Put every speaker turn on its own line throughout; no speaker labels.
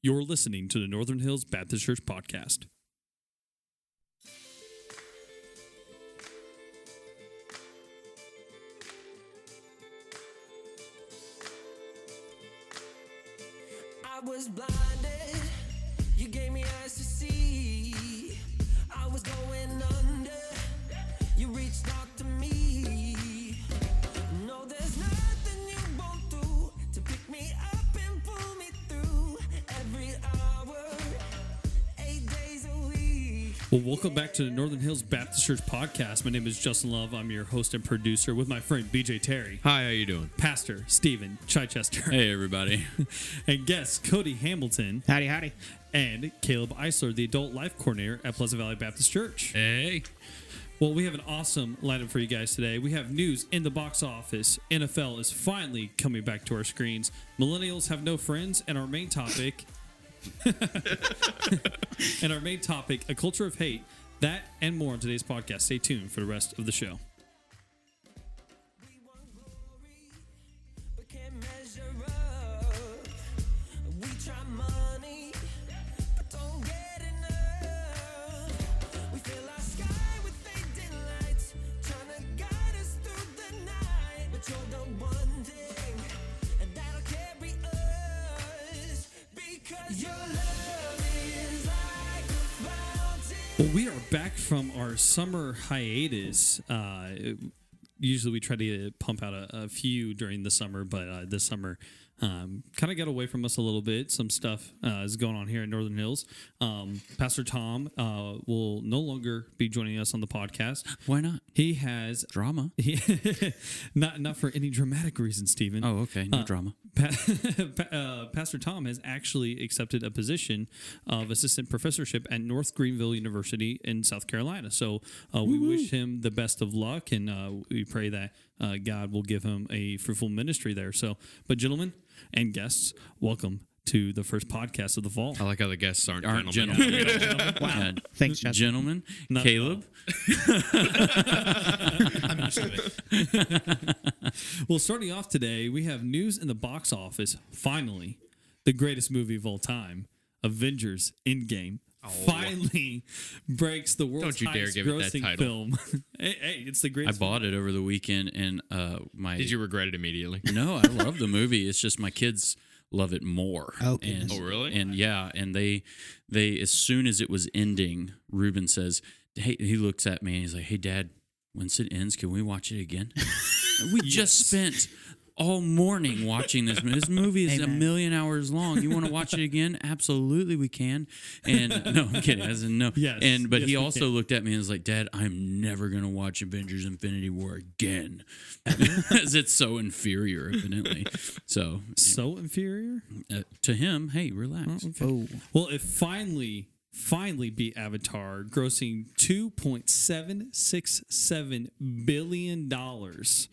You're listening to the Northern Hills Baptist Church podcast.
I was blinded.
Well, welcome back to the Northern Hills Baptist Church podcast. My name is Justin Love. I'm your host and producer with my friend BJ Terry,
Hi, how are you doing?
Pastor Stephen Chichester,
Hey, everybody.
and guest Cody Hamilton
Howdy, howdy.
and Caleb Eisler, the adult life coordinator at Pleasant Valley Baptist Church.
Hey.
Well, we have an awesome lineup for you guys today. We have news in the box office. NFL is finally coming back to our screens. Millennials have no friends, and our main topic, and our main topic, a culture of hate. That and more on today's podcast. Stay tuned for the rest of the show. Well, we are back from our summer hiatus. Uh, usually we try to pump out a, a few during the summer, but uh, this summer um, kind of got away from us a little bit. Some stuff uh, is going on here in Northern Hills. Um, Pastor Tom uh, will no longer be joining us on the podcast.
Why not?
He has
Drama.
he, not not for any dramatic reason, Stephen.
Oh, okay. No
Uh,
drama.
Pa- uh, Pastor Tom has actually accepted a position of assistant professorship at North Greenville University in South Carolina. So uh, we wish him the best of luck, and uh, we pray that uh, God will give him a fruitful ministry there. So, but gentlemen and guests, welcome to the first podcast of the fall.
I like how the guests aren't,
Aren't
gentlemen.
gentlemen. Yeah.
Thanks, Justin.
Gentlemen.
Not-
Caleb.
Well, starting off today, we have news in the box office. Finally, the greatest movie of all time, Avengers Endgame. Finally breaks the world's
Don't you dare
highest
give it that
grossing
title.
film. hey, hey, it's the
I
greatest.
bought it over the weekend, and uh, my.
Did you regret it immediately?
No, I love the movie. It's just my kids love it more.
Oh,
and,
goodness.
Oh, really?
And yeah, and they, they as soon as it was ending, Ruben says, "Hey," he looks at me and he's like, "Hey, Dad, once it ends, can we watch it again?" we just spent all morning watching this. movie. This movie is a million hours long. You want to watch it again? Absolutely, we can. And no, I'm kidding. As in no.
Yes.
And but
Yes,
he also
can.
looked at me and was like, "Dad, I'm never gonna watch Avengers: Infinity War again, as it's so inferior, evidently." So
so inferior.
uh, to him, hey, relax.
Oh,
Well, it finally, finally beat Avatar, grossing two point seven six seven billion dollars.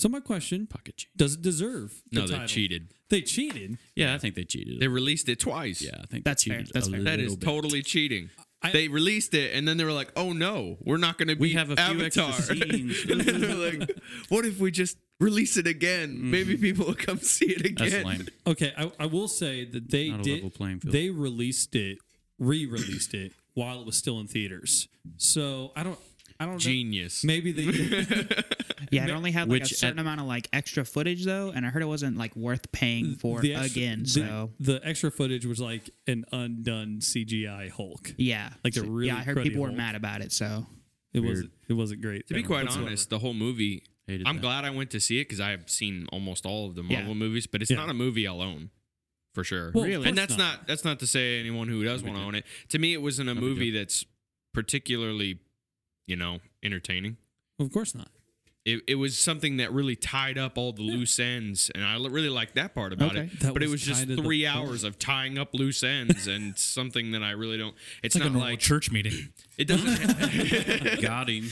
So my question:
Pocket change.
Does it deserve? The
No, they
title?
cheated.
They cheated.
Yeah, I think they cheated.
They released it twice.
yeah, I think
That's
they
fair. That's fair.
That
little
is
bit.
totally cheating.
I-
they released it and then they were like, "Oh no, we're not going to be
We have a few
Avatar."
extra scenes.
They're like, "What if we just release it again? Mm-hmm. Maybe people will come see it again."
That's lame.
Okay, I, I will say that they
Not a
did.
level playing field.
They released it, re-released it while it was still in theaters. So I don't. I don't. know.
Genius.
Maybe the
yeah. It only had like
Which
a certain
at-
amount of like extra footage though, and I heard it wasn't like worth paying for
the extra-
again.
the-
So
the, extra footage was like an undone CGI Hulk.
yeah,
like a
So,
really
yeah. I heard
cruddy
people were mad about it. So
It wasn't. It wasn't great.
to be quite
whatsoever.
honest, the whole movie.
Hated
I'm
that.
glad I went to see it because I have seen almost all of the
Yeah.
Marvel movies, but it's
Yeah.
not a movie I'll own for sure.
Well,
Really?
and that's not. that's not to say anyone who does want to own it. To me, it wasn't a movie that's particularly, you know, entertaining.
Of course not.
It, it was something that really tied up all the loose ends, and I really liked that part about
Okay.
it.
That
but it
was
was just
kind of
three
point.
hours of tying up loose ends, and something that I really don't. It's,
like a
not
normal
like
church meeting.
it doesn't.
Got him.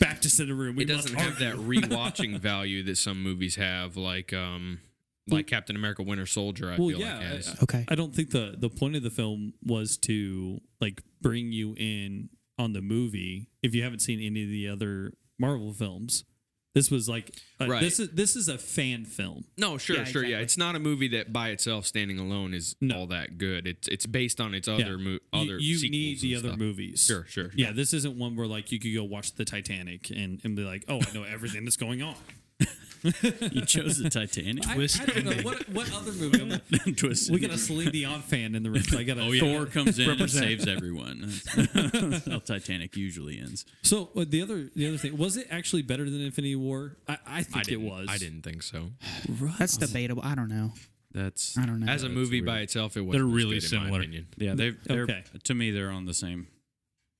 Baptist in the room. We
it doesn't have that rewatching value that some movies have, like um, like Captain America: Winter Soldier. I
Well,
feel
yeah.
like has.
I-
okay,
I don't think the the point of the film was to like bring you in on the movie if you haven't seen any of the other Marvel films. This was like uh,
Right.
this is this is a fan film.
No, sure,
Yeah,
sure, yeah. It's not a movie that by itself, standing alone, is
No.
all that good. It's it's based on its
Yeah.
other mo- other.
you,
sequels
need the other
stuff.
movies.
Sure, sure.
Yeah, this isn't one where like you could go watch the Titanic and, and be like, oh, I know everything that's going on.
You chose the Titanic.
I, I don't know what what other movie. I'm-
Twist.
we got a Celine Dion fan in the room. So I got
Oh,
Thor comes in and saves everyone. That's how Titanic usually ends.
So uh, the other the other thing was it actually better than Infinity War? I, I think
I
it was.
I didn't think so.
That's debatable. I don't know.
That's
I don't know.
As a movie
weird.
by itself, it was
They're really
good, in my
similar.
opinion.
yeah. They they're
Okay.
to me they're on the same.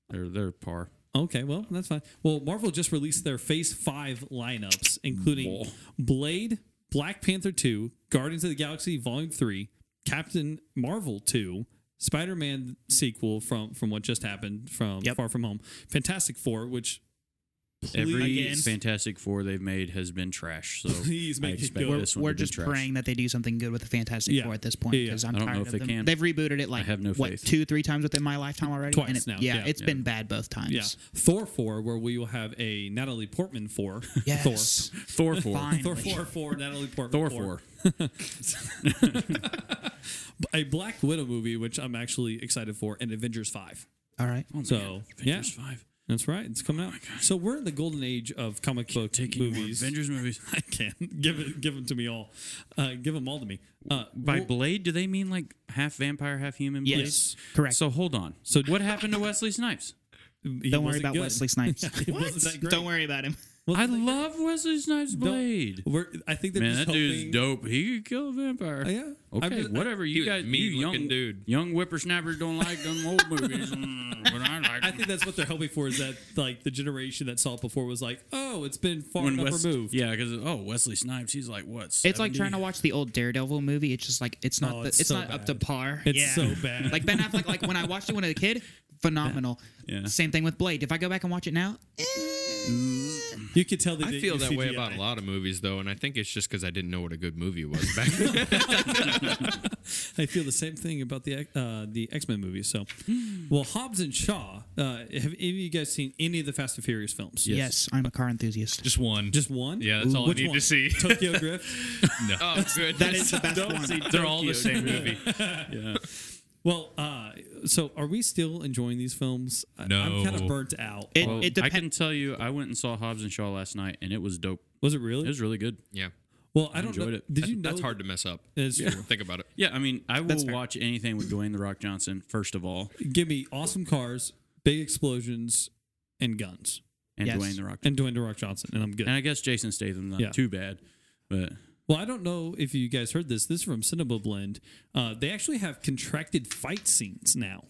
They're they're par.
Okay, well that's fine. Well, Marvel just released their Phase Five lineups, including
Whoa.
Blade, Black Panther Two, Guardians of the Galaxy Volume Three, Captain Marvel Two. Spider-Man sequel from from what just happened from
Yep.
Far From Home, Fantastic Four, which
Every
Again.
Fantastic Four they've made has been trash. So
Please
I
make it
expect
good.
We're,
this one
we're
to be
just
trash.
praying that they do something good with the Fantastic
Yeah.
Four at this point
Yeah, yeah.
because I'm
I don't know if
of
they
them.
can.
They've rebooted it like
have no
what
faith.
two, three times within my lifetime already.
Twice
and it,
now,
Yeah,
yeah.
it's
Yeah.
been bad both times.
yeah, Thor Four, where we will have a Natalie Portman four,
Yes.
Thor four.
Fine.
Thor, Thor Four, Four, Natalie Portman
Thor
four.
four.
a Black Widow movie, which I'm actually excited for, and Avengers Five.
All right.
Oh, so yeah,
Avengers five.
That's right. It's coming out. so we're in the golden age of comic book
Taking more
movies.
Avengers movies.
I can't give it. Give them to me all. Uh, give them all to me. Uh,
By
well,
Blade, do they mean like half vampire, half human? Blade?
Yes. Correct.
So hold on.
So-
So what happened to Wesley Snipes?
he
Don't worry about
good.
Wesley Snipes.
He wasn't that great.
Don't worry about him.
Well,
I love Wesley Snipes' Blade.
We're, I think they're
Man,
just
that
hoping,
dude's dope. He could kill a vampire.
Uh, yeah. I'm
Okay,
just-
whatever. You
He was
guys,
mean
you
looking
young
dude.
young whippersnappers don't like them old movies, mm, but I like.
I think that's what they're hoping for. Is that like the generation that saw it before was like, oh, it's been far
when
enough
Wes-
removed.
Yeah, because oh, Wesley Snipes, he's like what?
It's like
70?
trying to watch the old Daredevil movie. It's just like it's not.
Oh,
the,
it's
it's
so
not up to
bad.
par.
It's
Yeah.
so bad.
Like Ben Affleck. Like when I watched it when I was a kid, phenomenal.
Yeah.
Same thing with Blade. If I go back and watch it now, eh,
You could tell they
I feel
use
that way about a lot of movies, though, and I think it's just because I didn't know what a good movie was back then.
I feel the same thing about the uh, the X Men movies. So, well, Hobbs and Shaw. Uh, have any of you guys seen any of the Fast and Furious films?
yes. I'm a car enthusiast.
Just one.
Just one.
Yeah, that's all I need
one?
to see.
Tokyo Drift. No.
Oh, good.
That is the best one.
They're all the same movie.
Yeah.
Well, uh, so are we still enjoying these films? I- I'm kind of burnt out.
It,
Well,
it
I
depends.
can tell you, I went and saw Hobbs and Shaw last night, and it was dope.
was it really?
It was really good.
yeah,
well, I don't
enjoyed
know.
it.
Did you know
that's hard to mess up.
It's true.
Think about it.
Yeah, I mean, I will
fair.
watch anything with Dwayne the Rock Johnson. First of all,
Give me awesome cars, big explosions, and guns,
and
Yes.
Dwayne the Rock,
and Dwayne the Rock Johnson, and I'm good.
and I guess Jason Statham not
Yeah.
too bad, but
Well, I don't know if you guys heard this. This is from Cinema Blend. Uh, they actually have contracted fight scenes now.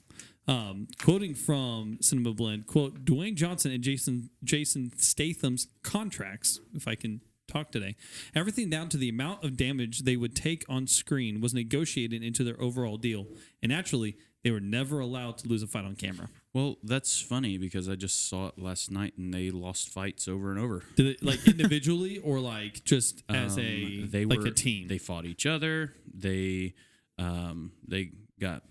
Um, quoting from Cinema Blend, quote, Dwayne Johnson and Jason Jason Statham's contracts, if I can talk today, everything down to the amount of damage they would take on screen was negotiated into their overall deal. And naturally, they were never allowed to lose a fight on camera.
Well, that's funny because I just saw it last night, and they lost fights over and over.
Did it like individually or like just as a
Um, they
like
were
a team?
They fought each other. They um, they got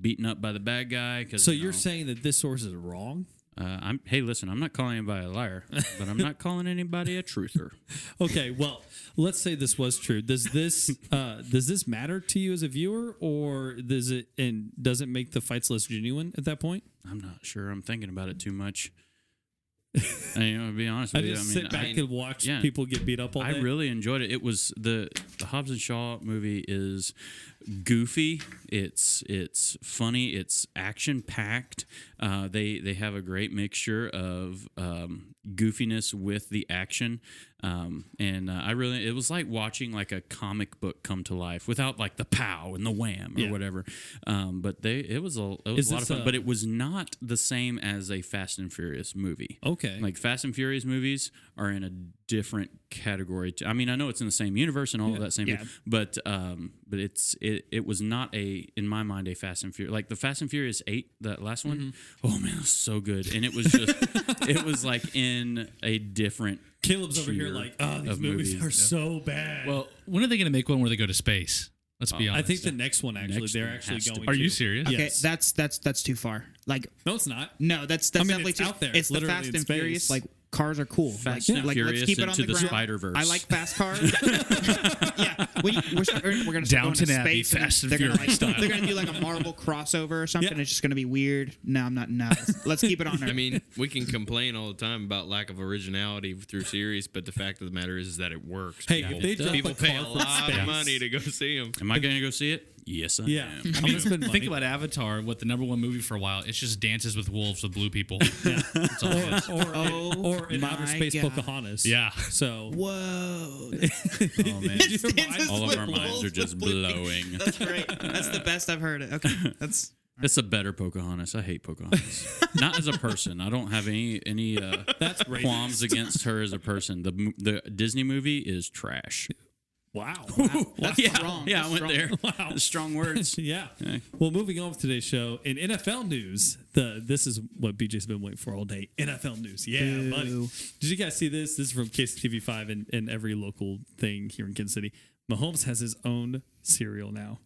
beaten up by the bad guy. Cause,
so
you
you're
know,
saying that this source is wrong?
Uh, I'm hey, listen, I'm not calling anybody a liar, but I'm not calling anybody a truther.
Okay, well, let's say this was true. Does this uh, does this matter to you as a viewer, or does it and does it make the fights less genuine at that point?
I'm not sure. I'm thinking about it too much. I, you know, to be honest
I
you,
just
I mean,
sit back
I,
and watch
yeah.
people get beat up all day.
I
day.
really enjoyed it. It was the the Hobbs and Shaw movie is goofy. It's it's funny. It's action packed. Uh, they they have a great mixture of um, goofiness with the action, um, and uh, I really it was like watching like a comic book come to life without like the pow and the wham or
Yeah.
whatever. Um, but they it was a it
Is
was a lot of fun.
a-
but it was not the same as a Fast and Furious movie.
Okay.
Like Fast and Furious movies are in a different category. I mean, I know it's in the same universe and all of that same,
Yeah.
but um, but it's it it was not a in my mind a Fast and Furious like the Fast and Furious Eight that last one.
Mm-hmm.
Oh man, it was so good, and it was just it was like in a different.
Caleb's over here
tier
like, oh, these
of
movies,
movies.
are so bad.
Well, when are they going to make one where they go to space? Let's be
oh,
honest.
I think the next one actually
Next
they're
one
actually
has to
going.
be.
to.
Are you serious?
Okay,
Yes.
that's that's that's too far. Like
No, it's not.
no, that's that's
I mean,
definitely
it's
too.
out there.
It's
It's
the
literally
Fast
in
and
space.
Furious like cars are cool.
Fast
like,
and
like, let's
Furious
keep it on
into
the,
the. Spider-Verse.
I like fast cars. yeah, we, we're, start- we're gonna start
Downton
going to
Abbey,
space.
Fast and
they're gonna like, they're gonna do like a Marvel crossover or something.
Yeah.
It's just gonna be weird. No, I'm not. No, let's, let's keep it on. Earth.
I mean, we can complain all the time about lack of originality through series, but the fact of the matter is, is that it works.
Hey,
people,
if they
people pay
car
a lot
space-
of money to go see them.
Am I going to go see it? Yes, I
Yeah,
am.
I'm spend.
Think about Avatar, what the number one movie for a while. It's just Dances with Wolves with blue people. That's all it is.
or,
Oh
or in
my
outer space
God.
Pocahontas.
Yeah.
So
Whoa.
Oh man,
Did your mind-
Dances
all of
with
our minds
wolves
are just
with blue-
blowing.
That's great. That's the best I've heard. It. Okay, that's
It's a better Pocahontas. I hate Pocahontas. Not as a person. I don't have any any uh,
that's
qualms against her as a person. The mo- the Disney movie is trash.
Wow.
that's
yeah,
strong.
yeah, I went
strong.
there.
Wow.
Strong words.
yeah.
Yeah.
Well, moving on with today's show in NFL news, the this is what BJ's been waiting for all day. NFL news, yeah, buddy. Did you guys see this? This is from KCTV five and, and every local thing here in Kansas City. Mahomes has his own cereal now.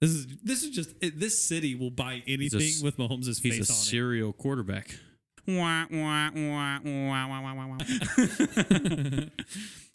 This is this is just it, this city will buy anything
s-
with Mahomes'
He's
face
a
on
serial quarterback. Wah, wah, wah, wah, wah, wah,
it.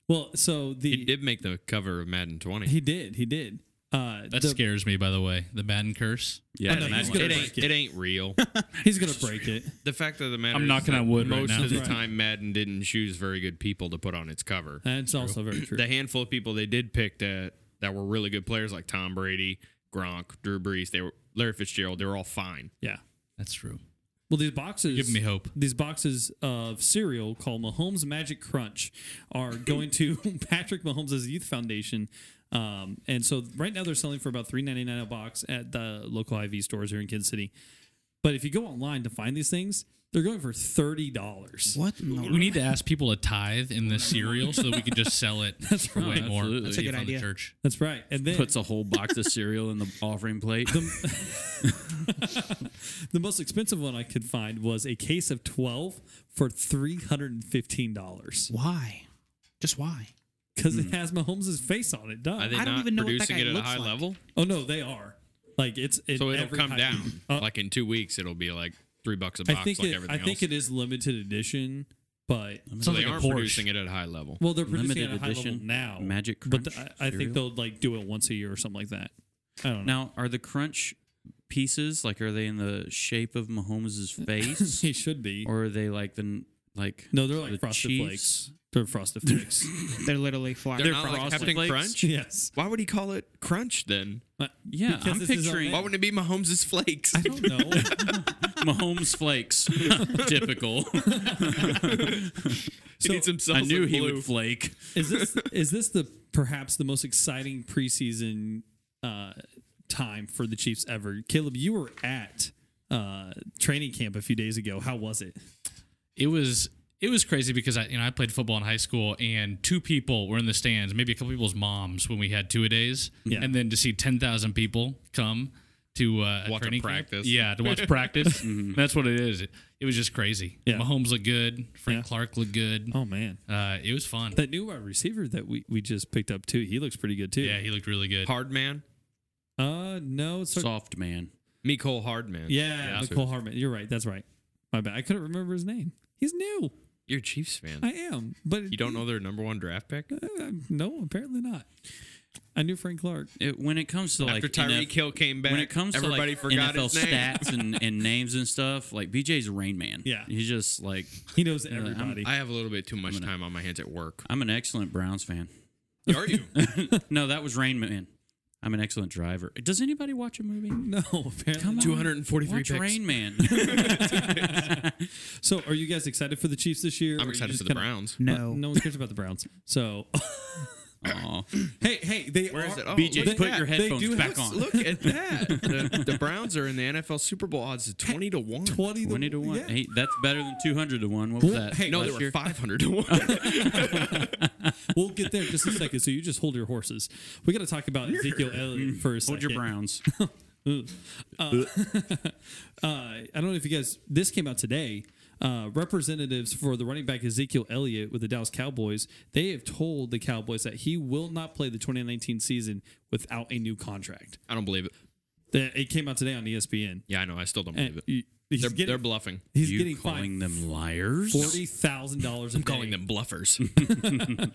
Well, so the
He did make the cover of Madden 20.
he did he did. Uh,
That
the-
scares me, by the way. The Madden curse.
Yeah,
I know,
imagine
it ain't,
it.
it ain't real.
he's gonna break it.
the fact of the matter
I'm
is
knocking
that
on wood right
most
now.
of the
Right.
time Madden didn't choose very good people to put on its cover.
That's also very true.
The handful of people they did pick that that were really good players like Tom Brady, Gronk, Drew Brees, they were Larry Fitzgerald, they were all fine.
yeah.
That's true.
Well, these boxes
Give me hope.
These boxes of cereal called Mahomes Magic Crunch are going to Patrick Mahomes' Youth Foundation. Um, and so right now they're selling for about three ninety nine a box at the local Hy-Vee stores here in Kansas City. But if you go online to find these things, they're going for thirty dollars.
What? in the
We need to ask people to tithe in this cereal so that we can just sell it for way more.
Absolutely.
That's a good
from the
idea.
church.
That's right. And then
Puts a whole box of cereal in the offering plate.
the most expensive one I could find was a case of twelve for three hundred and fifteen dollars
Why? Just why?
because it has Mahomes' face on it. Duh.
Are they
I don't
not
even know what that guy
it at a
looks
high
like.
level?
Oh no, they are. Like it's it,
So it'll
every
come
high-
down.
Uh,
like in two weeks it'll be like three bucks a box
think
like
it,
everything
I think
else.
it is limited edition, but
so
Sounds
they
like a
aren't producing it at a high level.
well, they're producing
Limited
it at a high level
edition
now.
Magic
but
Crunch
th- I, I think
cereal?
they'll like do it once a year or something like that. I don't know.
Now, are the crunch pieces like are they in the shape of Mahomes' face,
he should be.
or are they like the like?
no, they're like
the
frosted
Chiefs?
flakes. They're frosted flakes.
They're literally fly.
They're, not like
Frosted
Captain
Flakes?
Crunch.
yes.
Why would he call it Crunch then?
Uh,
Yeah,
because
I'm
it's his
picturing.
Why wouldn't it be Mahomes' Flakes?
I don't know.
Mahomes flakes. Typical.
he needs himself
I knew
some
he
blue.
would flake.
is this is this the perhaps the most exciting preseason uh, time for the Chiefs ever? Caleb, you were at uh, training camp a few days ago. How was it?
It was it was crazy because I you know I played football in high school and two people were in the stands, maybe a couple people's moms when we had two a days,
Yeah.
and then to see ten thousand people come to uh, a
Watch a
training camp.
practice.
yeah, to watch practice. That's what it is. It, it was just crazy.
Yeah.
Mahomes looked good. Frank
Yeah.
Clark looked good.
Oh man,
Uh, it was fun.
that new wide receiver that we, we just picked up too. He looks pretty good too.
yeah, he looked really good.
Hard man.
Uh, no, it's
Soft man.
Mecole Hardman.
yeah,
Yeah.
Mecole Hardman. You're right. That's right. My bad. I couldn't remember his name. He's new.
You're a Chiefs fan.
I am, but
you don't know their number one draft pick?
Uh, no, apparently not. I knew Frank Clark.
It, when it comes to like
After Tyreek
NF
Hill came back,
when it comes
everybody
to like
forgot
NFL stats and, and names and stuff, like BJ's Rain Man.
Yeah.
he's just like
He knows
I'm-
everybody.
I have a little bit too much time on my hands at work.
I'm an excellent Browns fan.
Are you?
no, that was Rain Man. I'm an excellent driver. Does anybody watch a movie?
no, apparently.
Come on.
243
Watch
picks.
Rain Man.
So, are you guys excited for the Chiefs this year?
I'm
you
excited
just
for the
kinda-
Browns.
No.
No one cares about the Browns. So,
Aw.
hey, hey, they
Where
are.
is it? Oh,
BJ,
look
put
that.
your
They
headphones
do
back
have-
on.
Look at that. the, the Browns are in the NFL Super Bowl odds of 20 to 1.
20
Twenty to one.
Yeah.
Hey, that's better than two hundred to one. What was
Well,
that?
hey,
No,
last
they were
year?
500 to 1.
We'll get there in just a second. So, you just hold your horses. We got to talk about Ezekiel Elliott for a second.
Hold your Browns.
uh, I don't know if you guys. This came out today. Uh, representatives for the running back Ezekiel Elliott with the Dallas Cowboys. They have told the Cowboys that he will not play the 2019 season without a new contract.
I don't believe it.
That it came out today on ESPN.
Yeah, I know. I still don't
And
believe it.
He's
They're,
getting,
they're bluffing.
he's
you
getting
calling
fined
them liars?
forty thousand dollars.
I'm calling them bluffers.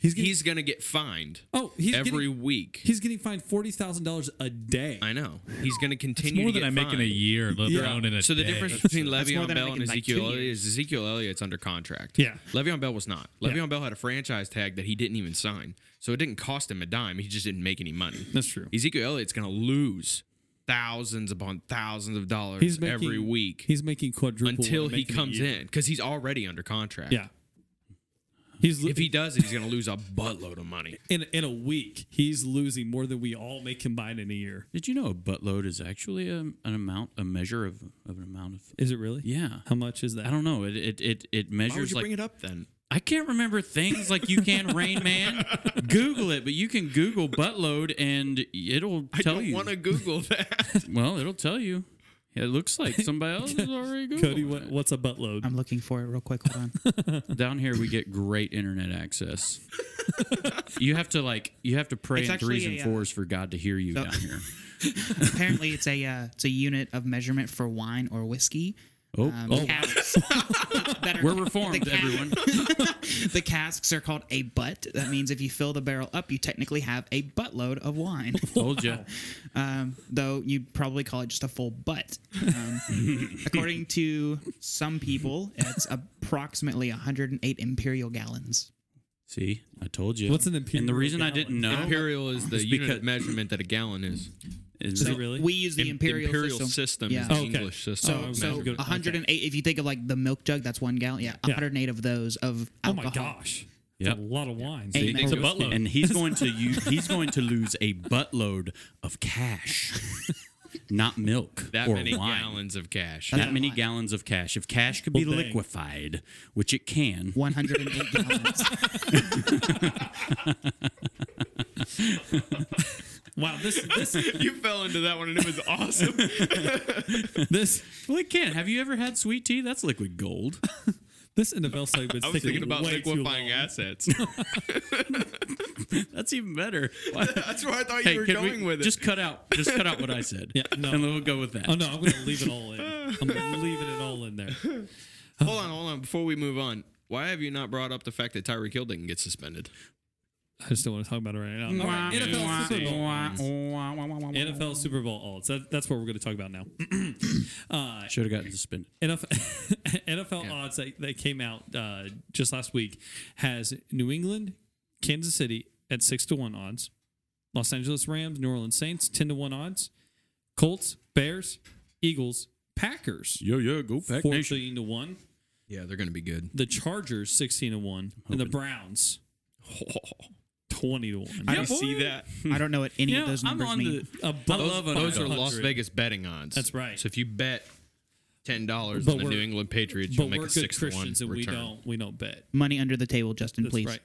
He's getting,
he's gonna get fined
oh, he's
every
getting,
week.
he's getting fined forty thousand dollars a day.
I know. He's gonna continue
more
to
than
get
I make in a year, let
Yeah.
alone in a
So the
day.
difference between
more
Le'Veon Bell and
in, like,
Ezekiel Elliott is Ezekiel Elliott's under contract.
Yeah.
Le'Veon Bell was not. Le'Veon Bell had a franchise tag that he didn't even sign, so it didn't cost him a dime. He just didn't make any money.
That's true.
Ezekiel Elliott's going to lose thousands upon thousands of dollars
He's making
every week
He's making quadruple
until he comes in because he's already under contract.
Yeah. He's
If he does he's going to lose a buttload of money.
in in a week, he's losing more than we all make combined in a year.
Did you know a buttload is actually a, an amount, a measure of, of an amount of?
Is it really?
Yeah.
How much is that?
I don't know. It it it, it measures.
Why would
measures
you
like
bring it up then?
I can't remember things like you can, Rain Man. Google it, but you can Google buttload and it'll tell
I
tell
don't
you.
want to Google that.
Well, it'll tell you. It looks like somebody else has already Googled
Cody, what,
it.
what's a buttload?
I'm looking for it real quick. Hold on.
Down here, we get great internet access. you have to like, you have to pray
It's
in threes
actually
and
a, uh,
fours for God to hear you
so-
down here.
Apparently, it's a uh, it's a unit of measurement for wine or whiskey.
Oh,
Um,
oh.
casks that are-
we're reformed,
the ca-
everyone.
the casks are called a butt. That means if you fill the barrel up, you technically have a buttload of wine.
Told you.
um, though you'd probably call it just a full butt. Um, according to some people, it's approximately 108 imperial gallons.
See, I told you.
What's an imperial?
And the
imperial
reason I didn't know
Imperial is the
It's
unit of measurement that a gallon is.
is
Is it really?
We use the
Im-
imperial, system.
system
Yeah.
is the
Oh, okay.
English system.
So,
Oh, okay.
so
Good.
108. If you think of like the milk jug, that's one gallon. Yeah, 108 of those of alcohol.
oh my gosh.
Yep.
That's a lot of wine.
Amen.
It's a buttload.
and he's going to use, he's going to lose a buttload of cash, not milk
that
or
many
wine.
gallons of cash.
That
That's
many
lot.
gallons of cash. If cash could be
dang.
liquefied, which it can,
108 gallons.
Wow, this this
you fell into that one and it was awesome.
this
well, it can. Have you ever had sweet tea? That's liquid gold.
This NFL segment's
I was
taking
thinking about
way
liquefying assets.
That's even better.
That's where I thought
Hey,
you were
can we
going with it.
just cut out? Just cut out what I said.
Yeah, no.
and then we'll go with that.
Oh no, I'm going to leave it all in. I'm leaving it all in there.
hold on, hold on. Before we move on, why have you not brought up the fact that Tyreek Hill didn't get suspended?
I just don't want to talk about it right now. All right, NFL Super Bowl. NFL Super Bowl odds. That, that's what we're going to talk about now. uh,
Should have gotten suspended.
NFL, NFL odds that, that came out uh, just last week has New England, Kansas City at six to one odds, Los Angeles Rams, New Orleans Saints ten to one odds, Colts, Bears, Eagles, Packers
Yo, yo, go Pack Nation.
fourteen to one,
Yeah, they're going to be good.
the Chargers sixteen to one, and the Browns twenty to one.
I don't see that.
I don't know what any
Yeah,
of those
I'm
numbers
on
mean.
the.
Above
I love an
Those are
500.
Las Vegas betting odds.
That's right.
So if you bet ten dollars
But
on the
we're-
New England Patriots, you'll make
we're
a
good
six to one
Christians and we
return.
don't we don't bet.
Money under the table, Justin,
That's
please.
right.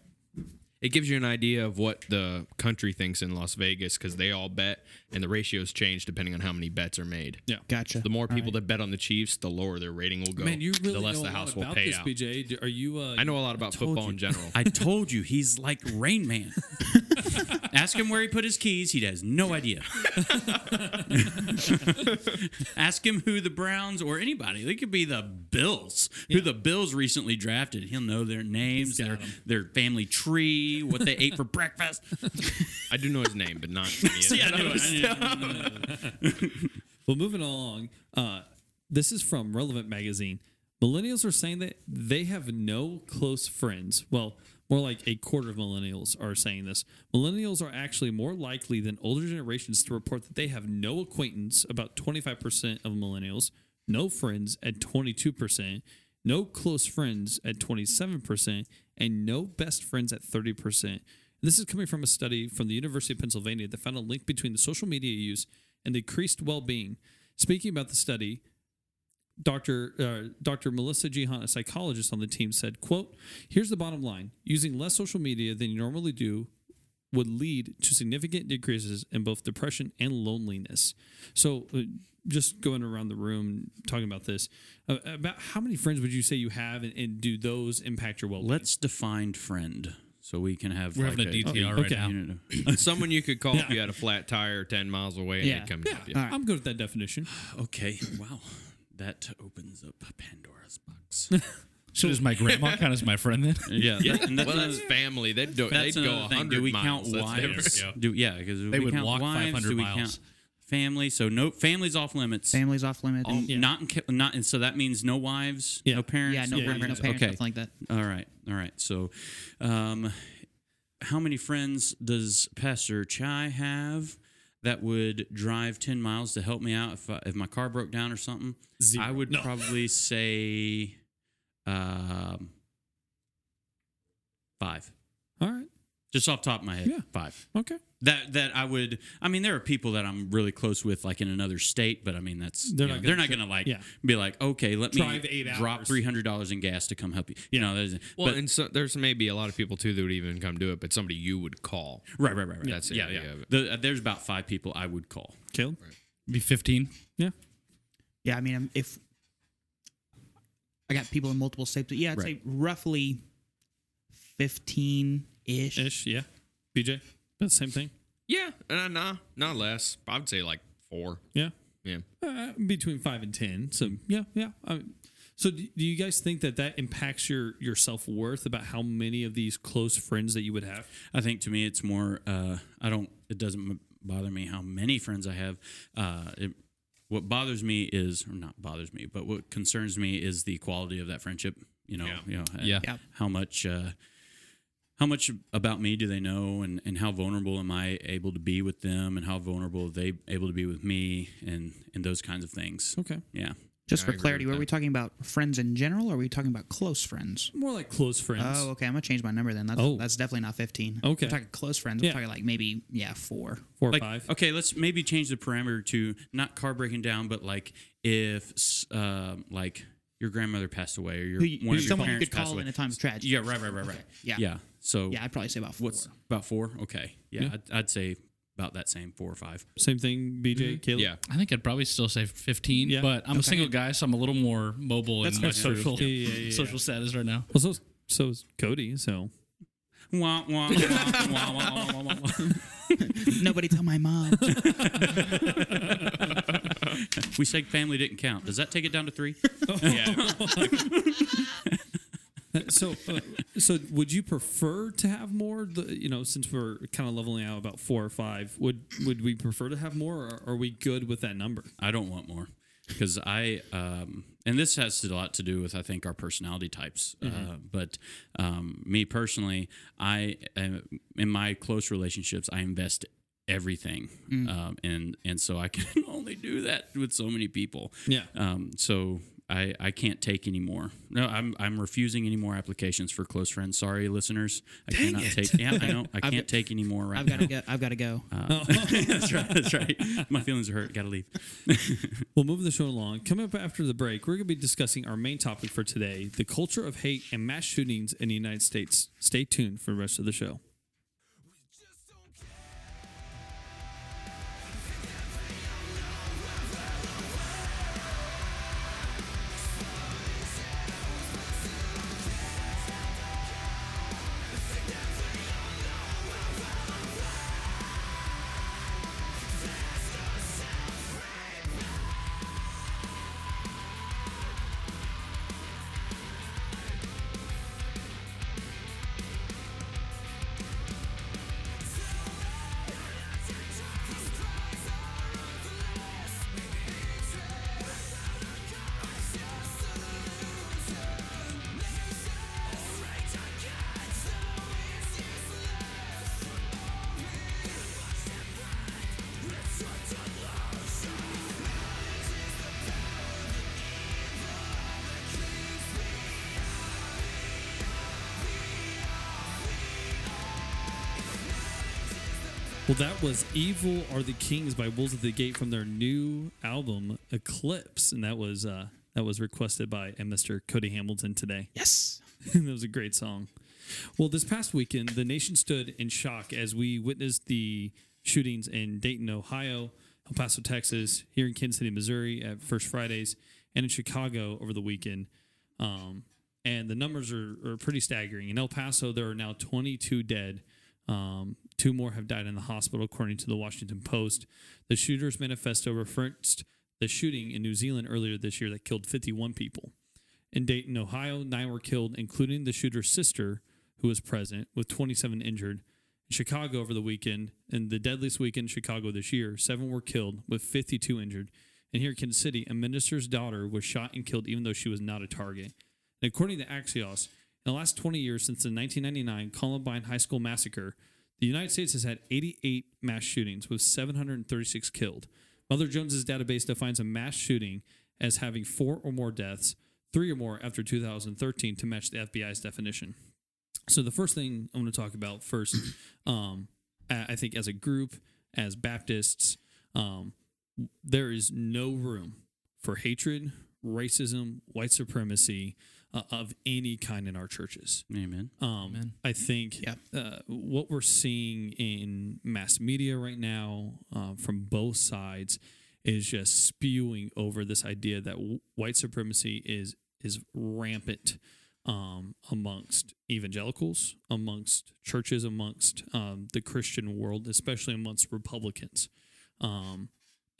It gives you an idea of what the country thinks in Las Vegas because they all bet, and the ratios change depending on how many bets are made.
Yeah.
Gotcha.
The more people
right.
that bet on the Chiefs, the lower their rating will go.
Man, you really
the less
know
the
a
house
lot
will
about
pay
this,
out.
BJ. Are you? Uh,
I know a lot about football
you.
in general.
I told you he's like Rain Man. Ask him where he put his keys. He has no idea. Ask him who the Browns or anybody. They could be the Bills. Who the Bills recently drafted. He'll know their names,
got
their
'em.
their family tree, what they ate for breakfast.
I do know his name, but not any
See, I
of
knew it.
Well, moving along, uh, this is from Relevant Magazine. Millennials are saying that they have no close friends. Well, more like a quarter of millennials are saying this. Millennials are actually more likely than older generations to report that they have no acquaintance, about 25% of millennials, no friends at 22%, no close friends at 27%, and no best friends at 30%. This is coming from a study from the University of Pennsylvania that found a link between the social media use and decreased well-being. Speaking about the study, Dr. Uh, Dr. Melissa G. A psychologist on the team, said, "quote Here's the bottom line: using less social media than you normally do would lead to significant decreases in both depression and loneliness." So, uh, just going around the room talking about this, uh, about how many friends would you say you have, and, and do those impact your well-being?
Let's define friend so we can have.
We're
like
having a DTR right
okay.
now.
unit of-
Someone you could call if you had a flat tire ten miles away and
Yeah.
they'd come
yeah,
help you.
All right.
I'm good with that definition.
Okay. Wow. that opens up Pandora's box.
So does my grandma count as my friend then?
yeah,
Yeah,
that- and that's
well,
another-
that's family. They'd, do,
that's
they'd go
another thing.
100
Do we
miles.
count
That's
wives?
different.
Do yeah, because
They
we
would
count
walk
wives,
500
do we
miles.
count family? So no families off limits.
Families off limit.
Oh, Not in, ca- not and so that means no wives,
Yeah.
no parents.
yeah, no
Yeah,
grandparents,
yeah.
no parents,
Okay.
nothing like that.
All right, all right. So, um, how many friends does Pastor Chai have that would drive ten miles to help me out if I, if my car broke down or something?
Zero.
I would
No.
probably say, um, five.
All right.
Just off the top of my head,
Yeah.
five.
Okay.
That that I would. I mean, there are people that I'm really close with, like in another state, but I mean, that's
They're
you
not
know, they're
gonna
not going to like
yeah.
be like, okay, let
Drive
me
eight
drop three hundred dollars in gas to come help you. You know, there's,
Well,
but
and so there's maybe a lot of people too that would even come do it, but somebody you would call.
right, right, right, right.
That's the
yeah, yeah. The, uh, there's about five people I would call.
Caleb.
Be 15.
Yeah.
Yeah, I mean, um, if I got people in multiple states, but yeah, I'd
Right.
say roughly fifteen ish.
Ish. Yeah. BJ. That's the same thing.
Yeah, uh, nah, not less. I would say like four.
Yeah.
Yeah.
Uh, between five and ten. So yeah, yeah. Um, so do, do you guys think that that impacts your your self worth about how many of these close friends that you would have?
I think to me, it's more. Uh, I don't. It doesn't bother me how many friends I have. Uh, it, what bothers me is, or not bothers me, but what concerns me is the quality of that friendship. You know,
Yeah.
you know,
Yeah.
Yeah.
how much. Uh, how much about me do they know, and, and how vulnerable am I able to be with them, and how vulnerable are they able to be with me, and and those kinds of things.
Okay.
Yeah,
Just
I
for clarity,
with
were
that.
we talking about friends in general, or are we talking about close friends?
More like close friends.
Oh, okay. I'm gonna change my number then. That's
Oh.
that's definitely not 15.
Okay.
I'm talking close friends.
Yeah.
I'm talking like maybe yeah four.
Four or five.
okay, let's maybe change the parameter to not car breaking down, but like if s- um, like your grandmother passed away or your
who,
one
who
of your
parents you could call
away.
in a time of tragedy.
Yeah, right, right, right, okay. right.
Yeah,
yeah. So
yeah, I'd probably say about four.
What's about four? Okay, yeah,
yeah.
I'd, I'd, say about that same four or five.
Same thing, BJ, mm-hmm. Caleb.
Yeah,
I think I'd probably still say fifteen.
Yeah.
but I'm okay. a single guy, so I'm a little more mobile
That's
in my
true.
social
yeah, yeah,
social status right now.
Well, so so is Cody. So.
Wah, wah, wah,
Nobody tell my mom.
We said family didn't count. Does that take it down to three?
Yeah.
so uh, so would you prefer to have more? The, you know, since we're kind of leveling out about four or five, would would we prefer to have more, or are we good with that number?
I don't want more because I um, and this has a lot to do with I think our personality types. Uh, but um, me personally, I uh, in my close relationships, I invest everything, um, and and so I can only do that with so many people.
Yeah.
Um, so. I, I can't take any more. No, I'm I'm refusing any more applications for close friends. Sorry, listeners. I cannot take. Yeah, I know. I can't take any more right
I've got to go. I've got to go.
that's right. That's right. My feelings are hurt. Got to leave.
Well, moving the show along. Coming up after the break, we're going to be discussing our main topic for today: the culture of hate and mass shootings in the United States. Stay tuned for the rest of the show. Well, that was "Evil Are the Kings" by Wolves at the Gate from their new album Eclipse, and that was uh, that was requested by uh, Mr. Cody Hamilton today.
yes.
that was a great song. Well, this past weekend, the nation stood in shock as we witnessed the shootings in Dayton, Ohio, El Paso, Texas, here in Kansas City, Missouri at First Fridays, and in Chicago over the weekend. Um, and the numbers are, are pretty staggering. In El Paso, there are now 22 dead. Um, two more have died in the hospital, according to the Washington Post. The Shooters Manifesto referenced the shooting in New Zealand earlier this year that killed 51 people. In Dayton, Ohio, nine were killed, including the shooter's sister, who was present, with 27 injured. In Chicago over the weekend, in the deadliest weekend in Chicago this year, seven were killed, with 52 injured. And here in Kansas City, a minister's daughter was shot and killed even though she was not a target. And according to Axios, in the last 20 years since the 1999 Columbine High School massacre, the United States has had 88 mass shootings with 736 killed. Mother Jones's database defines a mass shooting as having four or more deaths, three or more after 2013 to match the FBI's definition. So the first thing I'm going to talk about first, um, I think as a group, as Baptists, um, there is no room for hatred, racism, white supremacy uh, of any kind in our churches.
Amen.
Um, I think
Yeah.
uh, what we're seeing in mass media right now uh, from both sides is just spewing over this idea that w- white supremacy is is rampant um, amongst evangelicals, amongst churches, amongst um, the Christian world, especially amongst Republicans. Um,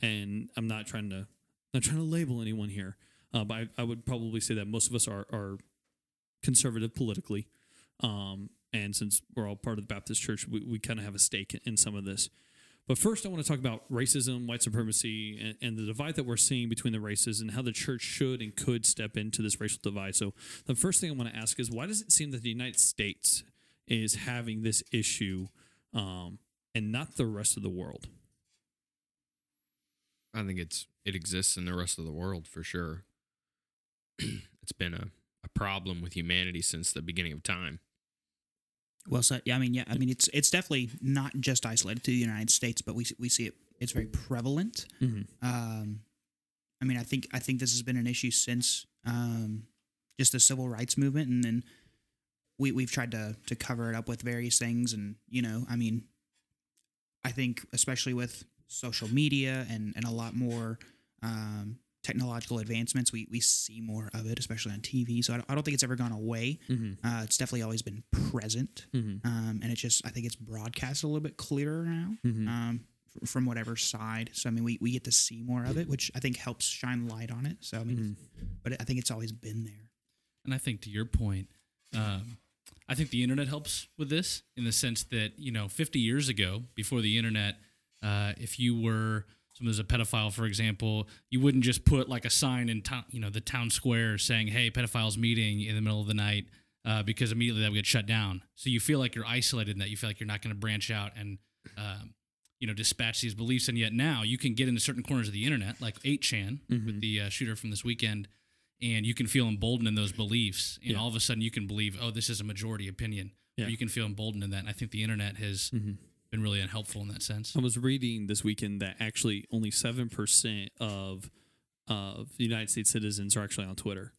and I'm not trying to not trying to label anyone here, uh, but I, I would probably say that most of us are are conservative politically. Um, and since we're all part of the Baptist church, we, we kind of have a stake in, some of this. But first, I want to talk about racism, white supremacy, and, and the divide that we're seeing between the races and how the church should and could step into this racial divide. So, the first thing I want to ask is why does it seem that the United States is having this issue um, and not the rest of the world?
I think it's it exists in the rest of the world for sure. it's been a, a problem with humanity since the beginning of time.
Well said. Yeah, I mean, yeah, I mean, it's it's definitely not just isolated to the United States, but we we see it. It's very prevalent.
Mm-hmm.
Um, I mean, I think I think this has been an issue since um, just the civil rights movement, and then we we've tried to to cover it up with various things, and you know, I mean, I think especially with social media and and a lot more um, technological advancements, we we see more of it, especially on TV. So I don't, I don't think it's ever gone away.
Mm-hmm.
Uh, it's definitely always been present,
Mm-hmm.
um, and it's just I think it's broadcast a little bit clearer now
Mm-hmm.
um, f- from whatever side. So I mean, we, we get to see more of it, which I think helps shine light on it. So I mean,
Mm-hmm.
but I think it's always been there.
And I think to your point, um, I think the internet helps with this in the sense that you know, 50 years ago, before the internet, uh, if you were someone who's a pedophile, for example, you wouldn't just put like a sign in town, you know, the town square saying, "Hey, pedophiles meeting in the middle of the night," uh, because immediately that would get shut down. So you feel like you're isolated in that. You feel like you're not going to branch out and. Um, you know, dispatch these beliefs, and yet now you can get into certain corners of the internet, like 8chan with the uh, shooter from this weekend, and you can feel emboldened in those beliefs and
Yeah.
all of a sudden you can believe oh this is a majority opinion
Yeah.
or you can feel emboldened in that and i think the internet has been really unhelpful in that sense
I was reading this weekend that actually only seven percent of of United States citizens are actually on Twitter.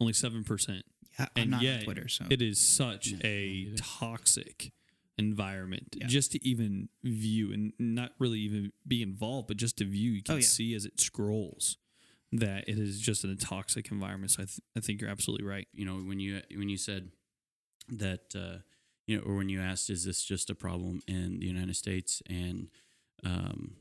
Only seven percent,
Yeah, I'm
and
not
yet
on Twitter, so
it is such a toxic environment
Yeah.
just to even view and not really even be involved, but just to view. You can
Oh, yeah.
see as it scrolls that it is just a toxic environment. So I, th- I think you're absolutely right.
you know when you when you said that uh, you know or when you asked is this just a problem in the United States and um,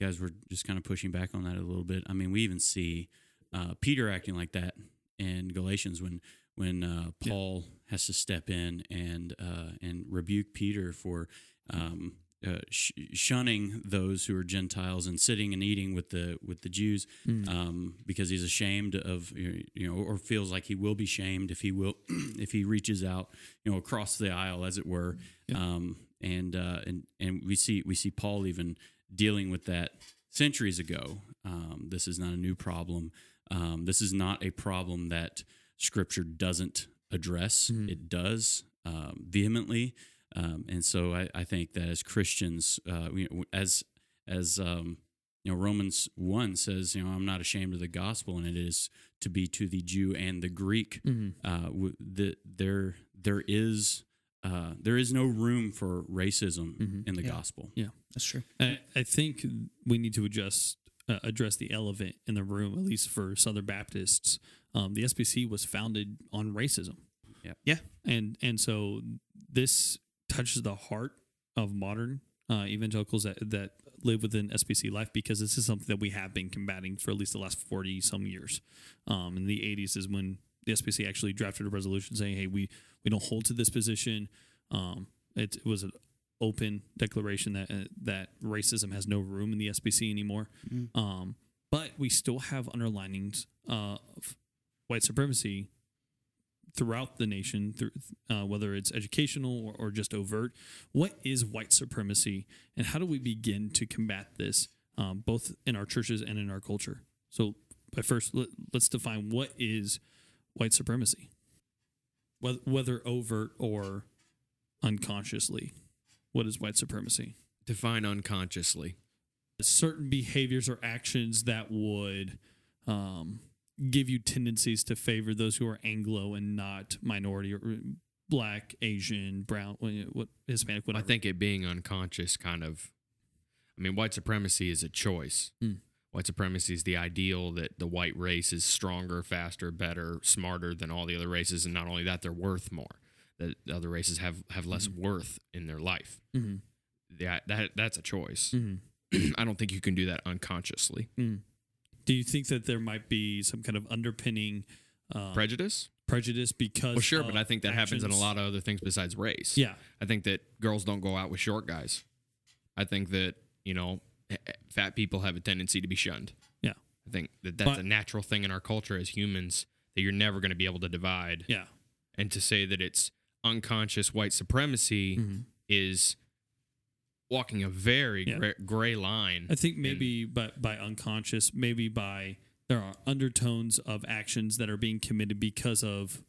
guys were just kind of pushing back on that a little bit. I mean, we even see uh, Peter acting like that in Galatians when when uh, Paul has to step in and uh, and rebuke Peter for um, uh, sh- shunning those who are Gentiles and sitting and eating with the with the Jews um, because he's ashamed of you know or feels like he will be shamed if he will if he reaches out you know across the aisle as it were um, and uh, and and we see we see Paul even dealing with that centuries ago. Um, this is not a new problem. Um, this is not a problem that Scripture doesn't address. It does um, vehemently, um, and so I, I think that as Christians, uh, we, as as um, you know, Romans one says, you know, I'm not ashamed of the gospel, and it is to be to the Jew and the Greek. Uh, w- the, there there is uh, there is no room for racism in the gospel.
Yeah.
that's true.
I, I think we need to adjust uh, address the elephant in the room, at least for Southern Baptists. Um, the SBC was founded on racism,
Yeah, Yeah,
and and so this touches the heart of modern uh, evangelicals that that live within SBC life because this is something that we have been combating for at least the last 40 some years. Um, in the 80s is when the SBC actually drafted a resolution saying, hey, we, we don't hold to this position. Um, it, it was an open declaration that uh, that racism has no room in the SBC anymore. Um, but we still have underlinings uh, of white supremacy throughout the nation, through, uh, whether it's educational or, or just overt. What is white supremacy, and how do we begin to combat this, um, both in our churches and in our culture? So, by first, let, let's define what is white supremacy, whether, whether overt or unconsciously. What is white supremacy?
Define unconsciously.
certain behaviors or actions that would um, give you tendencies to favor those who are Anglo and not minority or black, Asian, brown, what Hispanic, whatever.
I think it being unconscious kind of I mean, white supremacy is a choice.
Mm.
White supremacy is the ideal that the white race is stronger, faster, better, smarter than all the other races, and not only that, they're worth more. That the other races have have less worth in their life.
Mhm.
Yeah, that that's a choice.
Mhm.
I don't think you can do that unconsciously.
Do you think that there might be some kind of underpinning uh,
Prejudice?
prejudice because?
Well, sure, but I think that happens in a lot of other things besides race.
Yeah,
I think that girls don't go out with short guys. I think that, you know, eh, eh, fat people have a tendency to be shunned.
yeah,
I think that that's
But-
a natural thing in our culture as humans that you're never going to be able to divide.
yeah.
And to say that it's unconscious white supremacy
Mhm.
is walking a very
Yeah.
gray, gray line.
I think maybe by, by unconscious, maybe by there are undertones of actions that are being committed because of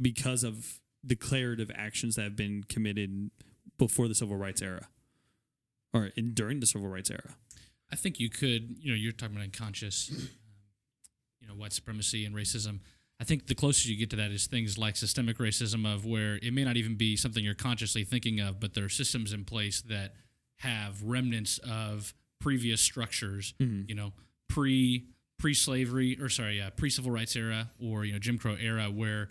because of declarative actions that have been committed before the civil rights era or in, during the civil rights era.
I think you could, you know, you're talking about unconscious, um, you know, white supremacy and racism. I think the closer you get to that is things like systemic racism, of where it may not even be something you're consciously thinking of, but there are systems in place that have remnants of previous structures, you know, pre pre slavery or sorry, yeah, pre civil rights era or you know Jim Crow era, where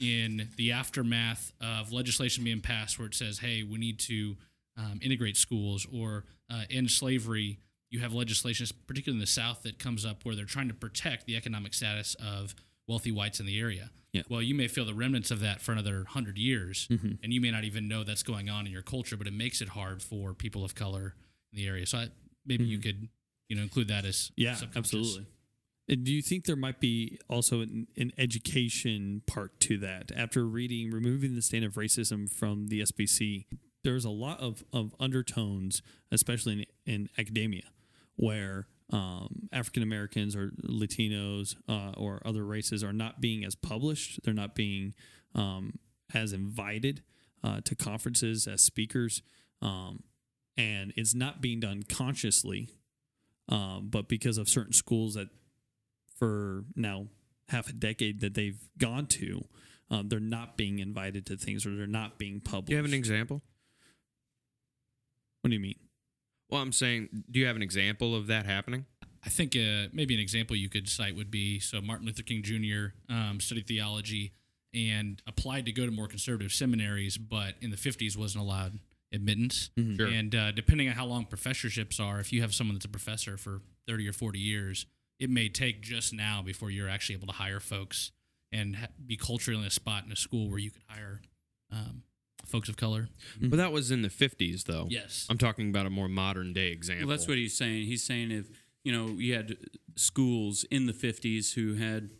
in the aftermath of legislation being passed where it says, hey, we need to um, integrate schools or uh, end slavery, you have legislation, particularly in the South, that comes up where they're trying to protect the economic status of wealthy whites in the area.
Yeah.
Well, you may feel the remnants of that for another hundred years, mm-hmm. and you may not even know that's going on in your culture, but it makes it hard for people of color in the area. So I, maybe you mm-hmm. could, you know, include that as
Yeah, absolutely. And do you think there might be also an, an education part to that? After reading Removing the Stain of Racism from the SBC, there's a lot of, of undertones, especially in, in academia, where um, African Americans or Latinos uh, or other races are not being as published. They're not being um, as invited uh, to conferences as speakers. Um, and it's not being done consciously um, but because of certain schools that for now half a decade that they've gone to, um, they're not being invited to things or they're not being published.
do you have an example?
What do you mean?
Well, I'm saying, do you have an example of that happening?
I think uh, maybe an example you could cite would be so Martin Luther King Jr. Um, studied theology and applied to go to more conservative seminaries, but in the 50s wasn't allowed admittance.
Sure.
And uh, depending on how long professorships are, if you have someone that's a professor for 30 or 40 years, it may take just now before you're actually able to hire folks and ha- be culturally in a spot in a school where you could hire um, folks of color.
But that was in the 50s, though.
Yes.
I'm talking about a more modern day example.
Well, that's what he's saying. He's saying if you know you had schools in the '50s who had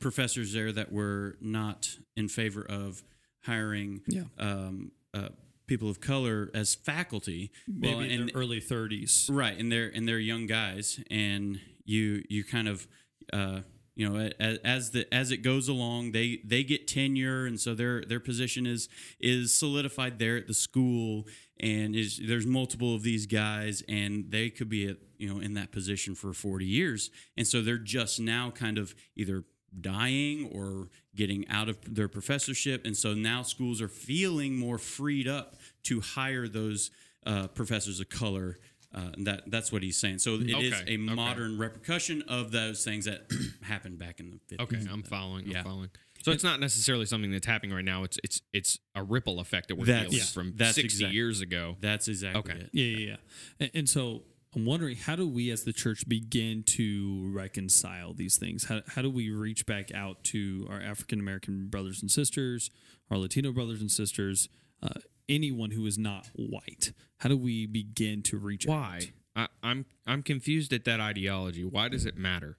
professors there that were not in favor of hiring
Yeah.
um, uh, people of color as faculty.
Maybe
well,
in
and
early 30s.
right, and they're and they're young guys, and you you kind of. Uh, you know, as, the as it goes along, they they get tenure, and so their their position is is solidified there at the school. And is there's multiple of these guys, and they could be at you know in that position for 40 years, and so they're just now kind of either dying or getting out of their professorship, and so now schools are feeling more freed up to hire those uh, professors of color. Uh, that that's what he's saying. So it is
Okay,
a
okay.
modern repercussion of those things that happened back in the 50s.
Okay, I'm following.
Yeah.
I'm following. So it's not necessarily something that's happening right now. It's it's it's a ripple effect that we're
That's-
feeling
yeah,
from
that's
60
exact-
years ago.
That's exactly
Okay.
it.
Yeah, yeah, yeah. And, and so I'm wondering how do we as the church begin to reconcile these things? How, how do we reach back out to our African American brothers and sisters, our Latino brothers and sisters, uh, anyone who is not white? How do we begin to reach out?
Why? I, I'm I'm confused at that ideology. Why does it matter?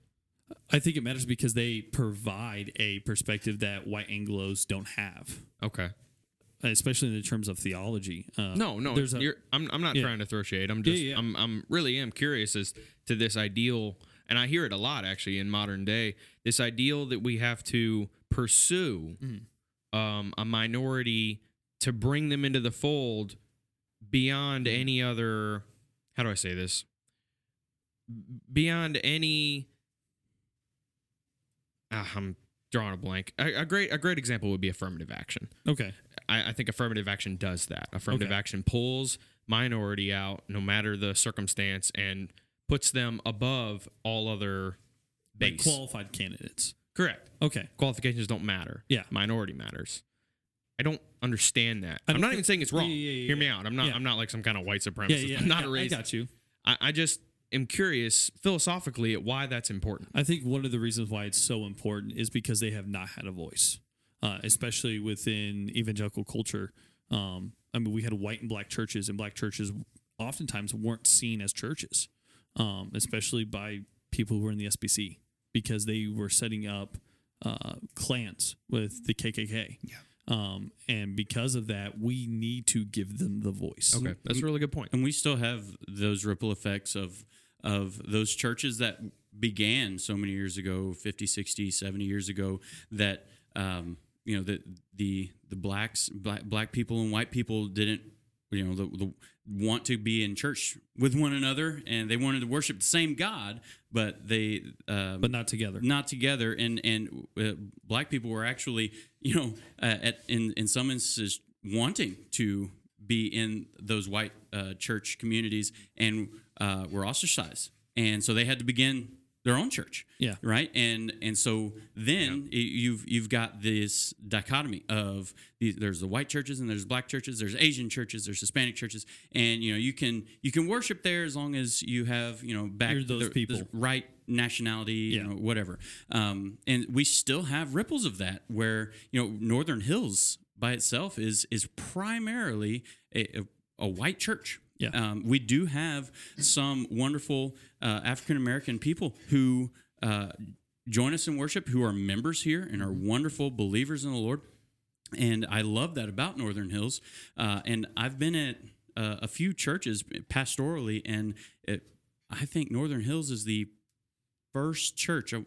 I think it matters because they provide a perspective that white Anglos don't have,
Okay.
especially in the terms of theology. Uh,
No, no.
there's a
you're, I'm I'm not
Yeah.
trying to throw shade. I'm just
yeah.
I'm I'm really am curious as to this ideal, and I hear it a lot actually in modern day. This ideal that we have to pursue
Mm-hmm.
um, a minority to bring them into the fold beyond any other. How do I say this? Beyond any. Ah, I'm drawing a blank. A, a great a great example would be affirmative action.
okay.
I, I think affirmative action does that. Affirmative
Okay.
action pulls minority out, no matter the circumstance, and puts them above all other
Like qualified candidates.
Correct.
Okay.
Qualifications don't matter.
Yeah.
Minority matters. I don't understand that.
I
I'm
don't think-
even saying it's wrong.
Yeah, yeah, yeah,
Hear me out. I'm not.
Yeah.
I'm not like some kind of white supremacist.
yeah.
I'm not a racist.
I got you.
I, I just am curious philosophically at why that's important.
I think one of the reasons why it's so important is because they have not had a voice, uh, especially within evangelical culture. Um, I mean, we had white and black churches, and black churches oftentimes weren't seen as churches, um, especially by people who were in the SBC because they were setting up uh, clans with the KKK.
Yeah.
Um, and because of that, we need to give them the voice.
Okay, that's a really good point.
and we still have those ripple effects of of those churches that began so many years ago 50 60 70 years ago that um, you know the the the blacks black, black people and white people didn't you know the, the want to be in church with one another and they wanted to worship the same god but they um,
But not together.
not together and and uh, black people were actually you know uh, at in in some instances wanting to be in those white uh, church communities and uh, were ostracized and so they had to begin their own church
Yeah.
right and and so then y- you've you've got this dichotomy of these, there's the white churches and there's black churches there's asian churches there's hispanic churches and you know you can you can worship there as long as you have you know back
You're those
the
people.
right nationality,
Yeah.
you know, whatever. Um, and we still have ripples of that where, you know, Northern Hills by itself is is primarily a, a, a white church.
Yeah.
Um, we do have some wonderful uh, African American people who uh, join us in worship, who are members here and are wonderful believers in the Lord. And I love that about Northern Hills. Uh, and I've been at uh, a few churches pastorally, and it, I think Northern Hills is the first church uh,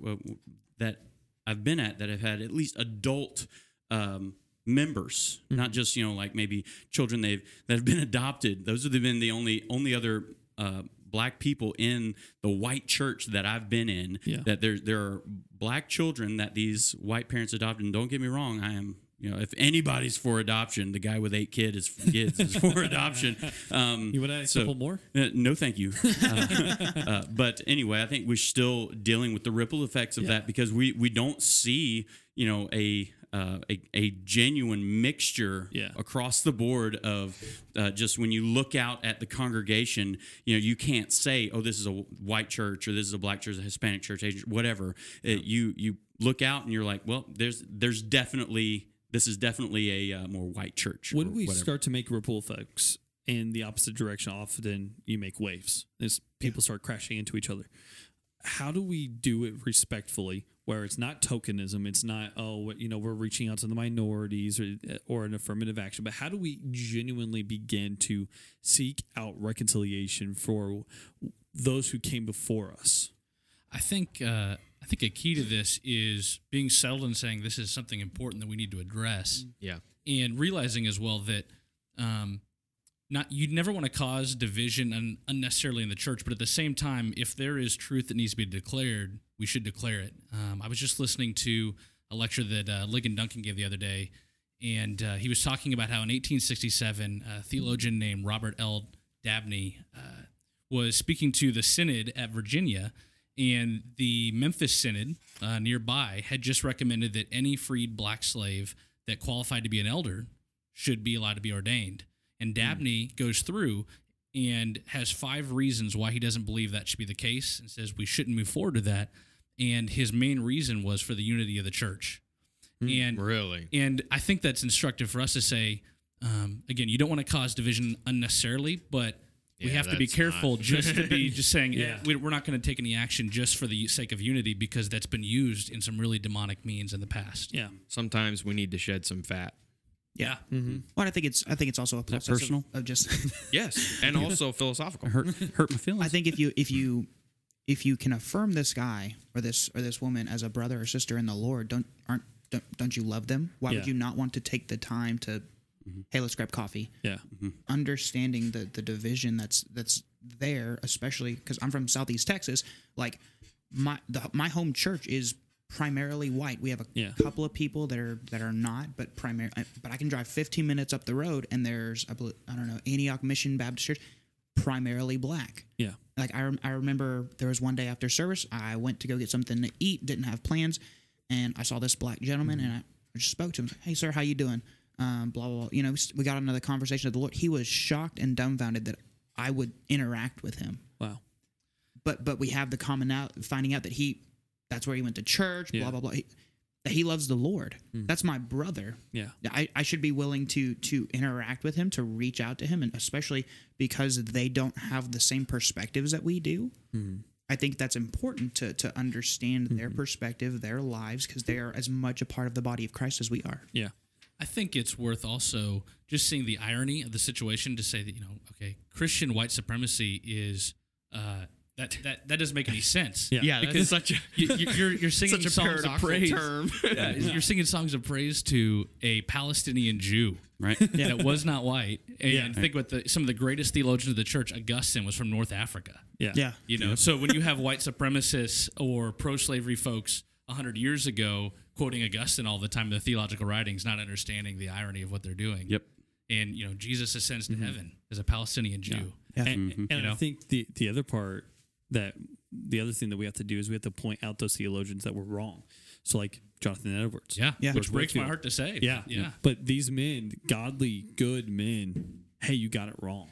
that I've been at that have had at least adult um, members, not just you know like maybe children they've that have been adopted. Those have been the only only other. Uh, black people in the white church that I've been in
Yeah.
that there there are black children that these white parents adopted and don't get me wrong I am you know if anybody's for adoption the guy with eight kid is kids is for adoption um
You want to add a
so-
couple more?
uh, no, thank you. Uh, uh, but anyway, I think we're still dealing with the ripple effects of
Yeah.
that because we we don't see you know a uh, a, a genuine mixture
Yeah.
across the board of uh, just when you look out at the congregation, you know, you can't say, oh, this is a white church or this is a black church, a Hispanic church, whatever. Uh, you you look out and you're like, well, there's there's definitely this is definitely a uh, more white church.
When we
whatever.
start to make ripple effects in the opposite direction, often you make waves as people start crashing into each other. How do we do it respectfully, where it's not tokenism, it's not oh you know we're reaching out to the minorities or or an affirmative action, but how do we genuinely begin to seek out reconciliation for those who came before us?
I think uh, I think a key to this is being settled and saying this is something important that we need to address,
Yeah.
and realizing as well that um, not you'd never want to cause division un, unnecessarily in the church, but at the same time, if there is truth that needs to be declared, we should declare it. Um, I was just listening to a lecture that uh, Ligon Duncan gave the other day, and uh, he was talking about how in 1867, a theologian named Robert L. Dabney uh, was speaking to the synod at Virginia, and the Memphis synod uh, nearby had just recommended that any freed black slave that qualified to be an elder should be allowed to be ordained. And Dabney goes through and has five reasons why he doesn't believe that should be the case and says we shouldn't move forward to that. And his main reason was for the unity of the church. and
Really?
and I think that's instructive for us to say, um, again, you don't want to cause division unnecessarily, but we
Yeah,
have to be careful
not-
just to be just saying,
Yeah.
yeah, we're not going to take any action just for the sake of unity because that's been used in some really demonic means in the past.
Yeah.
Sometimes we need to shed some fat.
Yeah. Mm-hmm.
Well, I think it's I think it's also a process
personal?
Of, just.
Yes, and also philosophical.
hurt hurt my feelings.
I think if you if you if you can affirm this guy or this or this woman as a brother or sister in the Lord, don't aren't don't, don't you love them? Why would you not want to take the time to, mm-hmm. hey, let's grab coffee?
Yeah. Mm-hmm.
understanding the the division that's that's there, especially because I'm from Southeast Texas. Like my the, my home church is primarily white. We have a
Yeah.
couple of people that are that are not, but primary. But I can drive 15 minutes up the road, and there's I, bel- I don't know Antioch Mission Baptist Church, primarily black.
Yeah.
Like I, I remember there was one day after service, I went to go get something to eat, didn't have plans, and I saw this black gentleman, and I, just spoke to him. Hey, sir, how you doing? Um, blah blah blah. You know, we got another conversation with the Lord. He was shocked and dumbfounded that I would interact with him.
Wow.
But but we have the common out finding out that he, that's where he went to church.
Yeah.
Blah blah blah. He, he loves the Lord. Hmm. That's my brother.
Yeah.
I, I should be willing to to interact with him, to reach out to him, and especially because they don't have the same perspectives that we do. Hmm. I think that's important to to understand their hmm. perspective, their lives, because they are as much a part of the body of Christ as we are.
Yeah.
I think it's worth also just seeing the irony of the situation to say that you know, okay, Christian white supremacy is uh, that that that doesn't make any sense.
Yeah.
Yeah,
because
that's such a
you, you- you're you're singing
such a
songs of praise.
term.
Yeah, You're singing songs of praise to a Palestinian Jew.
right?
That was not white, and
Yeah.
think about the some of the greatest theologians of the church. Augustine was from North Africa.
Yeah.
Yeah.
You know, so when you have white supremacists or pro-slavery folks hundred years ago quoting Augustine all the time in the theological writings, not understanding the irony of what they're doing.
Yep.
And you know, Jesus ascends to mm-hmm. heaven as a Palestinian Jew.
Yeah.
And, mm-hmm. and
You know?
I think the the other part that the other thing that we have to do is we have to point out those theologians that were wrong. So like Jonathan Edwards.
Yeah,
Yeah.
which breaks my heart to say.
Yeah.
yeah.
But these men, godly, good men, hey, you got it wrong.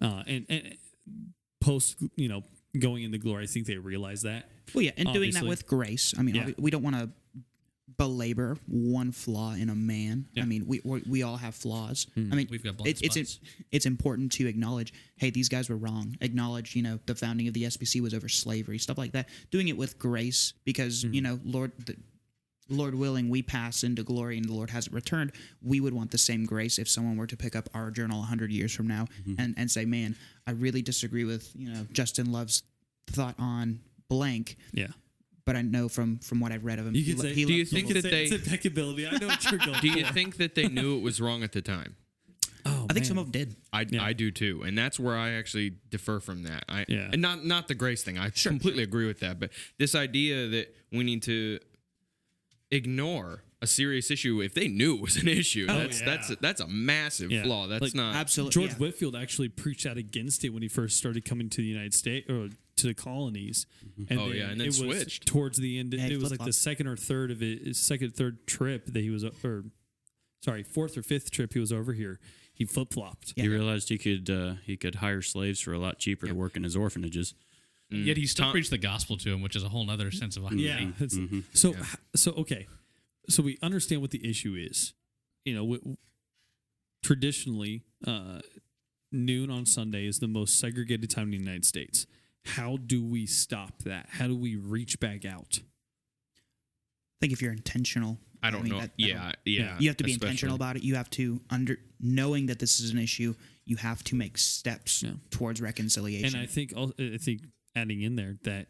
Uh, and, and post, you know, going into glory, I think they realize that.
Well, yeah, and doing that with grace. I mean,
Yeah.
we don't want to belabor one flaw in a man.
Yeah.
I mean, we we we all have flaws. I hmm. mean,
We've got
it, it's
spots.
it's important to acknowledge, hey, these guys were wrong. Acknowledge, you know, the founding of the SBC was over slavery, stuff like that. Doing it with grace, because hmm. you know, Lord, the, Lord willing, we pass into glory and the Lord hasn't returned. We would want the same grace if someone were to pick up our journal hundred years from now mm-hmm. and and say, man, I really disagree with you know Justin Love's thought on blank
Yeah.
But I know from from what I've read of him,
You
he
could
lo-
say,
he
Do you think that they-
it's impeccability. I know what you're going
Do you
for.
think that they knew it was wrong at the time?
Oh,
I think some of them did.
I,
Yeah.
I do too, and that's where I actually defer from that. I
Yeah.
and not not the grace thing. I completely agree with that, but this idea that we need to ignore a serious issue if they knew it was an issue. Oh, that's
yeah.
that's that's a massive
Yeah.
flaw. That's
Like,
not
Absolutely.
George
yeah.
Whitefield actually preached out against it when he first started coming to the United States or to the colonies. And
Oh, yeah, and then
it was
switched.
towards the end.
Yeah,
it was like the
flip-flopped.
second or third of it, his second third trip that he was, or sorry, fourth or fifth trip he was over here. He flip flopped.
Yeah.
He realized he could uh, he could hire slaves for a lot cheaper to work in his orphanages.
Yet he still
Tom-
preached the gospel to him, which is a whole other sense of irony.
Yeah. it's- So so okay. So we understand what the issue is. You know, w- traditionally, uh, noon on Sunday is the most segregated time in the United States. How do we stop that? How do we reach back out?
I think if you're intentional,
I don't
mean,
know.
that-
yeah, yeah.
you have to be
especially.
intentional about it. You have to under knowing that this is an issue. You have to make steps
Yeah.
towards reconciliation.
And I think al- I think adding in there that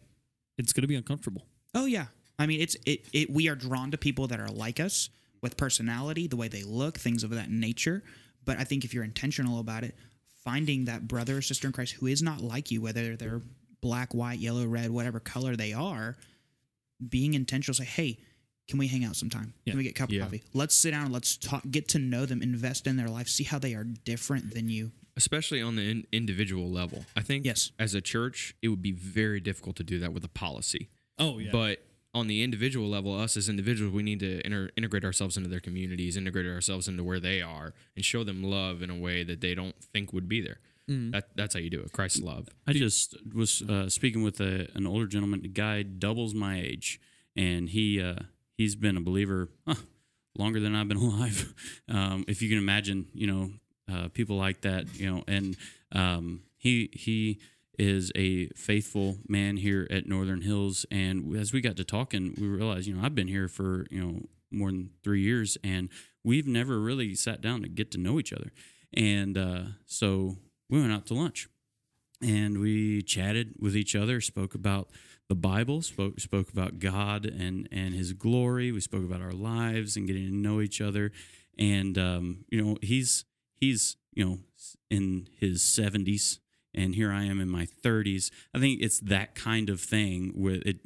it's going to be uncomfortable.
oh yeah, I mean it's it, it. We are drawn to people that are like us with personality, the way they look, things of that nature. But I think if you're intentional about it, finding that brother or sister in Christ who is not like you, whether they're black, white, yellow, red, whatever color they are, being intentional, say, hey, can we hang out sometime?
Yeah.
Can we get a cup
Yeah.
of coffee? Let's sit down and let's talk, get to know them, invest in their life, see how they are different than you.
especially on the in- individual level. I think
Yes.
as a church, it would be very difficult to do that with a policy.
Oh yeah.
But on the individual level, us as individuals, we need to inter- integrate ourselves into their communities, integrate ourselves into where they are, and show them love in a way that they don't think would be there. That that's how you do it. Christ's love.
I just was uh, speaking with a, an older gentleman. The guy doubles my age, and he uh, he's been a believer huh, longer than I've been alive. Um, if you can imagine, you know, uh, people like that, you know, and um, he he is a faithful man here at Northern Hills. And as we got to talking, we realized, you know, I've been here for you know more than three years, and we've never really sat down to get to know each other. And uh, so we went out to lunch and we chatted with each other, spoke about the Bible, spoke spoke about God and and His glory. We spoke about our lives and getting to know each other. And um, you know, he's he's you know in his seventies, and here I am in my thirties. I think it's that kind of thing with it.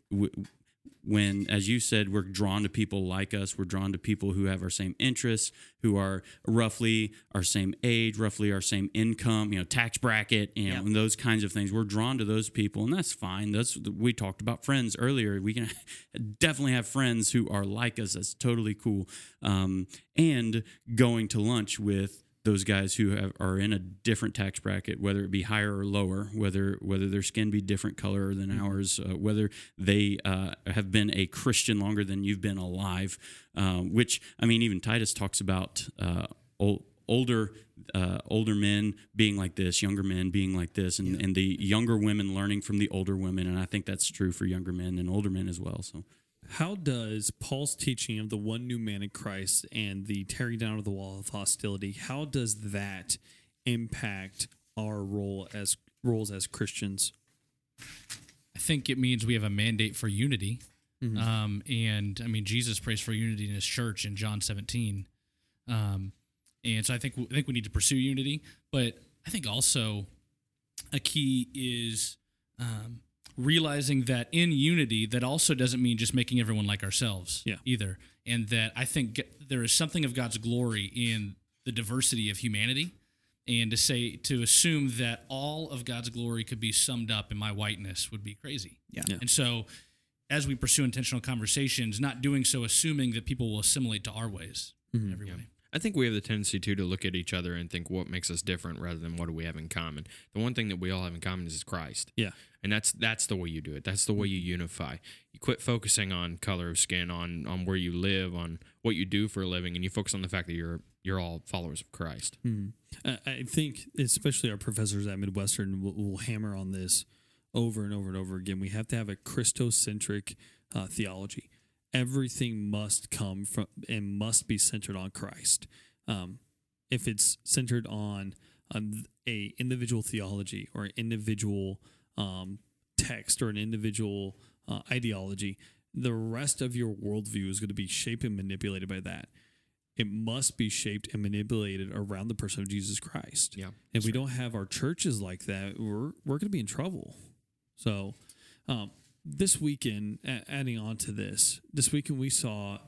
When, as you said, we're drawn to people like us, we're drawn to people who have our same interests, who are roughly our same age, roughly our same income, you know, tax bracket, you know,
Yep.
and those kinds of things. We're drawn to those people, and that's fine. That's we talked about friends earlier. We can definitely have friends who are like us. That's totally cool. Um, and going to lunch with those guys who have, are in a different tax bracket, whether it be higher or lower, whether whether their skin be different color than
Mm-hmm.
ours, uh, whether they uh, have been a Christian longer than you've been alive, um, which I mean, even Titus talks about uh, ol- older uh, older men being like this, younger men being like this, and, and the younger women learning from the older women, and I think that's true for younger men and older men as well. So.
How does Paul's teaching of the one new man in Christ and the tearing down of the wall of hostility, how does that impact our role as roles as Christians?
I think it means we have a mandate for unity. Um, and I mean, Jesus prays for unity in his church in John 17. Um, and so I think, I think we need to pursue unity, but I think also a key is, um, realizing that in unity, that also doesn't mean just making everyone like ourselves
Yeah.
either. And that I think there is something of God's glory in the diversity of humanity and to say to assume that all of God's glory could be summed up in my whiteness would be crazy.
Yeah.
Yeah.
And so as we pursue intentional conversations, not doing so assuming that people will assimilate to our ways in every way.
I think we have the tendency too to look at each other and think what makes us different rather than what do we have in common. The one thing that we all have in common is Christ.
Yeah.
And that's that's the way you do it. That's the way you unify. You quit focusing on color of skin, on on where you live, on what you do for a living, and you focus on the fact that you're you're all followers of Christ.
I I think, especially our professors at Midwestern, will, will hammer on this over and over and over again. We have to have a Christocentric uh, theology. Everything must come from and must be centered on Christ. Um, if it's centered on, on a individual theology or an individual um, text or an individual uh, ideology, the rest of your worldview is going to be shaped and manipulated by that it must be shaped and manipulated around the person of Jesus Christ.
Yeah,
If we don't have our churches like that, we're we're going to be in trouble. So, um, this weekend, adding on to this, this weekend we saw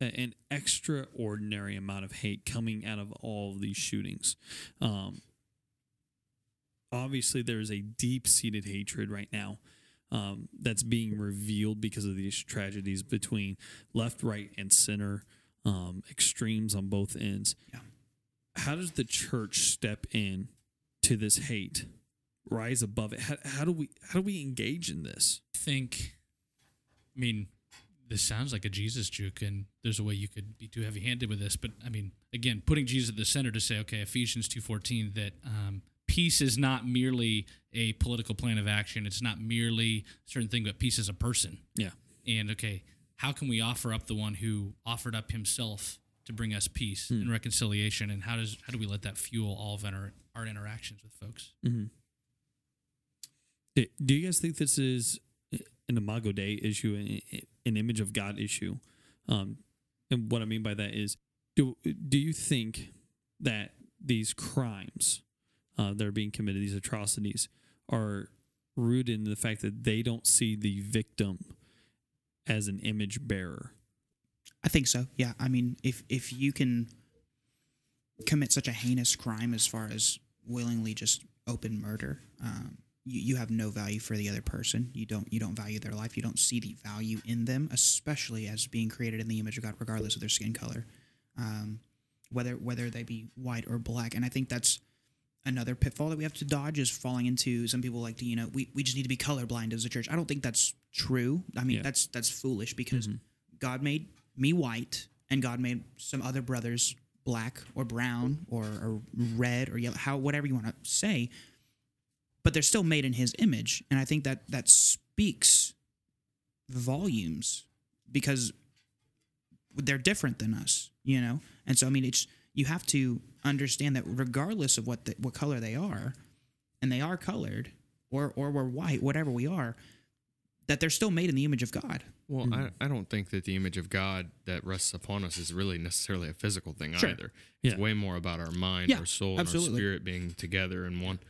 an extraordinary amount of hate coming out of all of these shootings. Um, obviously, there is a deep seated hatred right now um, that's being revealed because of these tragedies between left, right, and center, um, extremes on both ends.
Yeah.
How does the church step in to this hate, rise above it? How, how do we how do we engage in this?
I think, I mean, this sounds like a Jesus juke, and there's a way you could be too heavy-handed with this. But I mean, again, putting Jesus at the center to say, okay, Ephesians two fourteen, that um, peace is not merely a political plan of action. It's not merely a certain thing, but peace is a person.
Yeah.
And okay, how can we offer up the one who offered up himself to bring us peace and reconciliation? And how does how do we let that fuel all of our our interactions with folks?
Do, do you guys think this is an Imago Dei issue, an, image of God issue? Um, and what I mean by that is, do do you think that these crimes uh, that are being committed, these atrocities, are rooted in the fact that they don't see the victim as an image bearer?
I think so. Yeah. I mean, if if you can commit such a heinous crime as far as willingly just open murder, um, you, you have no value for the other person. You don't you don't value their life. You don't see the value in them, especially as being created in the image of God, regardless of their skin color, um, whether whether they be white or black. And I think that's another pitfall that we have to dodge is falling into some people like to you know we, we just need to be colorblind as a church i don't think that's true i mean
Yeah.
that's that's foolish because
Mm-hmm.
god made me white and god made some other brothers black or brown or, or red or yellow how whatever you want to say but they're still made in his image and i think that that speaks volumes because they're different than us, you know. And so I mean, it's you have to understand that regardless of what the, what color they are, and they are colored, or or we're white, whatever we are, that they're still made in the image of God.
Well, hmm. I, I don't think that the image of God that rests upon us is really necessarily a physical thing
Sure.
either. It's
Yeah.
way more about our mind,
Yeah,
our soul, and our spirit being together in one.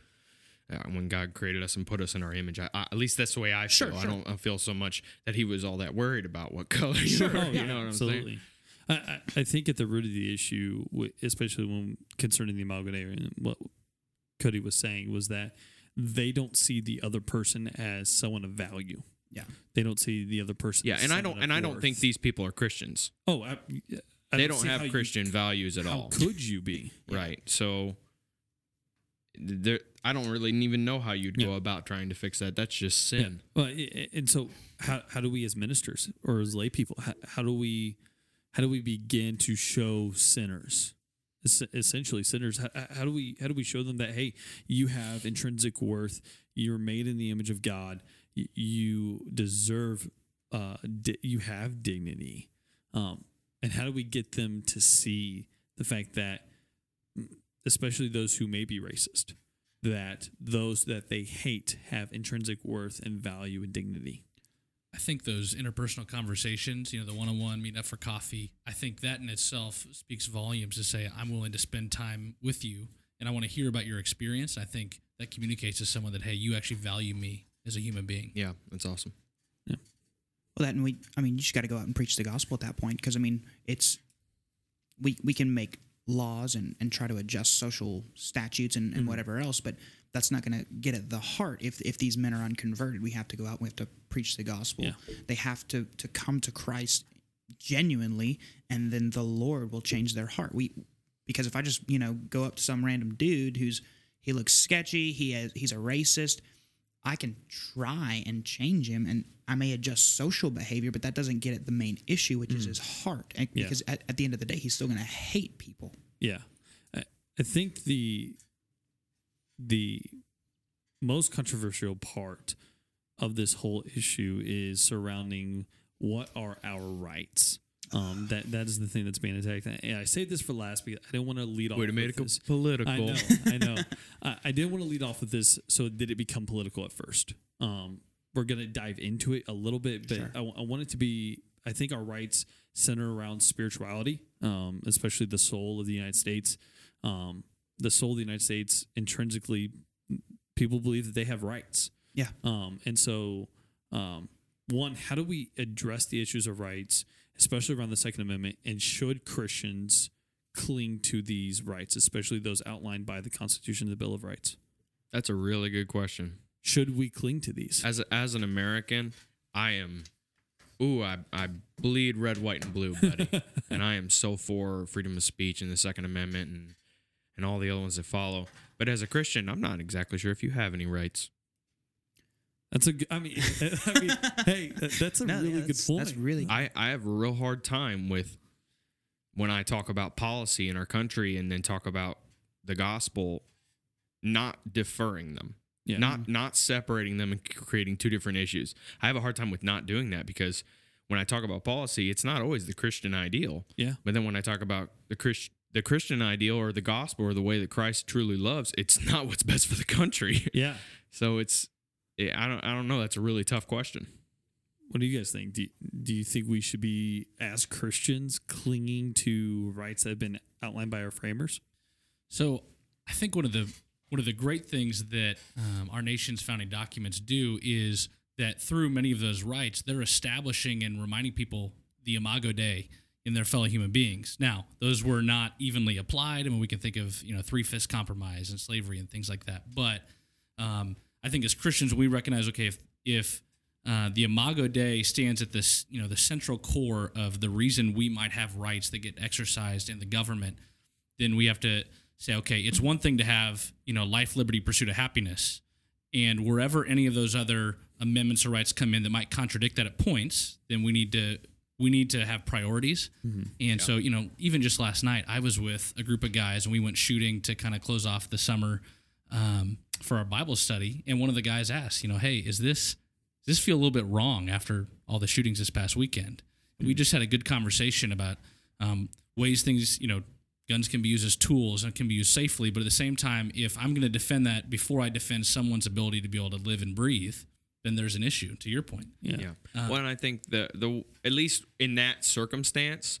Uh, when God created us and put us in our image, I, I, at least that's the way I feel.
Sure,
I don't I feel so much that He was all that worried about what color you
Sure,
were.
oh,
you know what I'm
Absolutely. I, I, I think at the root of the issue, especially when concerning the Imago Dei, and what Cody was saying was that they don't see the other person as someone of value.
Yeah.
They don't see the other person.
Yeah,
as
and I don't
of
and I don't think these people are Christians.
Oh, I, I
They don't
see how
have
you-
Christian values at
how
all.
could you be?
Right. So there I don't really even know how you'd go
Yeah.
about trying to fix that. That's just sin.
Well, i- i- and so how how do we as ministers or as lay people how, how do we how do we begin to show sinners es- essentially sinners how, how do we how do we show them that hey you have intrinsic worth you're made in the image of God you deserve uh di- you have dignity um and how do we get them to see the fact that especially those who may be racist that those that they hate have intrinsic worth and value and dignity.
I think those interpersonal conversations, you know, the one on one, meeting up for coffee, I think that in itself speaks volumes to say, I'm willing to spend time with you and I want to hear about your experience. I think that communicates to someone that, hey, you actually value me as a human being.
Yeah, that's awesome. Yeah.
Well, that and we, I mean, you just got to go out and preach the gospel at that point because I mean, it's we we can make laws and and try to adjust social statutes and, and mm-hmm. whatever else, but that's not going to get at the heart. If if these men are unconverted, we have to go out. and We have to preach the gospel.
Yeah.
They have to to come to Christ genuinely, and then the Lord will change their heart. We because if I just you know go up to some random dude who's he looks sketchy, he has he's a racist. I can try and change him, and I may adjust social behavior, but that doesn't get at the main issue, which is mm. his heart. And
Yeah.
Because at, at the end of the day, he's still going to hate people.
Yeah, I, I think the the most controversial part of this whole issue is surrounding what are our rights. Um, that that is the thing that's being attacked. And I say this for last because I didn't want to lead off.
Way to
with
it
this.
political.
I know, I know. I, I didn't want to lead off with this, so did it become political at first? Um, we're gonna dive into it a little bit, but I, I want it to be. I think our rights center around spirituality, um, especially the soul of the United States. Um, the soul of the United States intrinsically, people believe that they have rights.
Yeah.
Um, and so, um, one, how do we address the issues of rights, especially around the Second Amendment, and should Christians cling to these rights, especially those outlined by the Constitution and the Bill of Rights?
That's a really good question.
Should we cling to these?
As a, as an American, I am ooh, I, I bleed red, white, and blue, buddy. and I am so for freedom of speech and the Second Amendment and and all the other ones that follow. But as a Christian, I'm not exactly sure if you have any rights.
That's a. g- I mean, I mean, hey, that's a
No,
really
yeah,
good
that's-
point.
That's really
I, I have a real hard time with when I talk about policy in our country and then talk about the gospel, not deferring them.
Yeah.
Not not separating them and creating two different issues. I have a hard time with not doing that because when I talk about policy, it's not always the Christian ideal.
Yeah.
But then when I talk about the Christ, the Christian ideal or the gospel or the way that Christ truly loves, it's not what's best for the country.
Yeah.
so it's I don't I don't know. That's a really tough question.
What do you guys think? Do, do you think we should be, as Christians, clinging to rights that have been outlined by our framers?
So I think one of the one of the great things that um, our nation's founding documents do is that through many of those rights, they're establishing and reminding people the Imago Dei in their fellow human beings. Now, those were not evenly applied. I mean, we can think of you know three fifths compromise and slavery and things like that. But um, I think as Christians, we recognize okay if if uh, the Imago Dei stands at this, you know, the central core of the reason we might have rights that get exercised in the government then we have to say, okay, it's one thing to have, you know, life, liberty, pursuit of happiness. And wherever any of those other amendments or rights come in that might contradict that at points, then we need to we need to have priorities. And so, you know, even just last night, I was with a group of guys and we went shooting to kind of close off the summer um, for our Bible study. And one of the guys asked, you know, hey, is this does this feel a little bit wrong after all the shootings this past weekend? And we just had a good conversation about um, ways things, you know, guns can be used as tools and can be used safely. But at the same time, if I'm going to defend that before I defend someone's ability to be able to live and breathe, then there's an issue. To your point,
Yeah.
Yeah. well, and I think the the at least in that circumstance,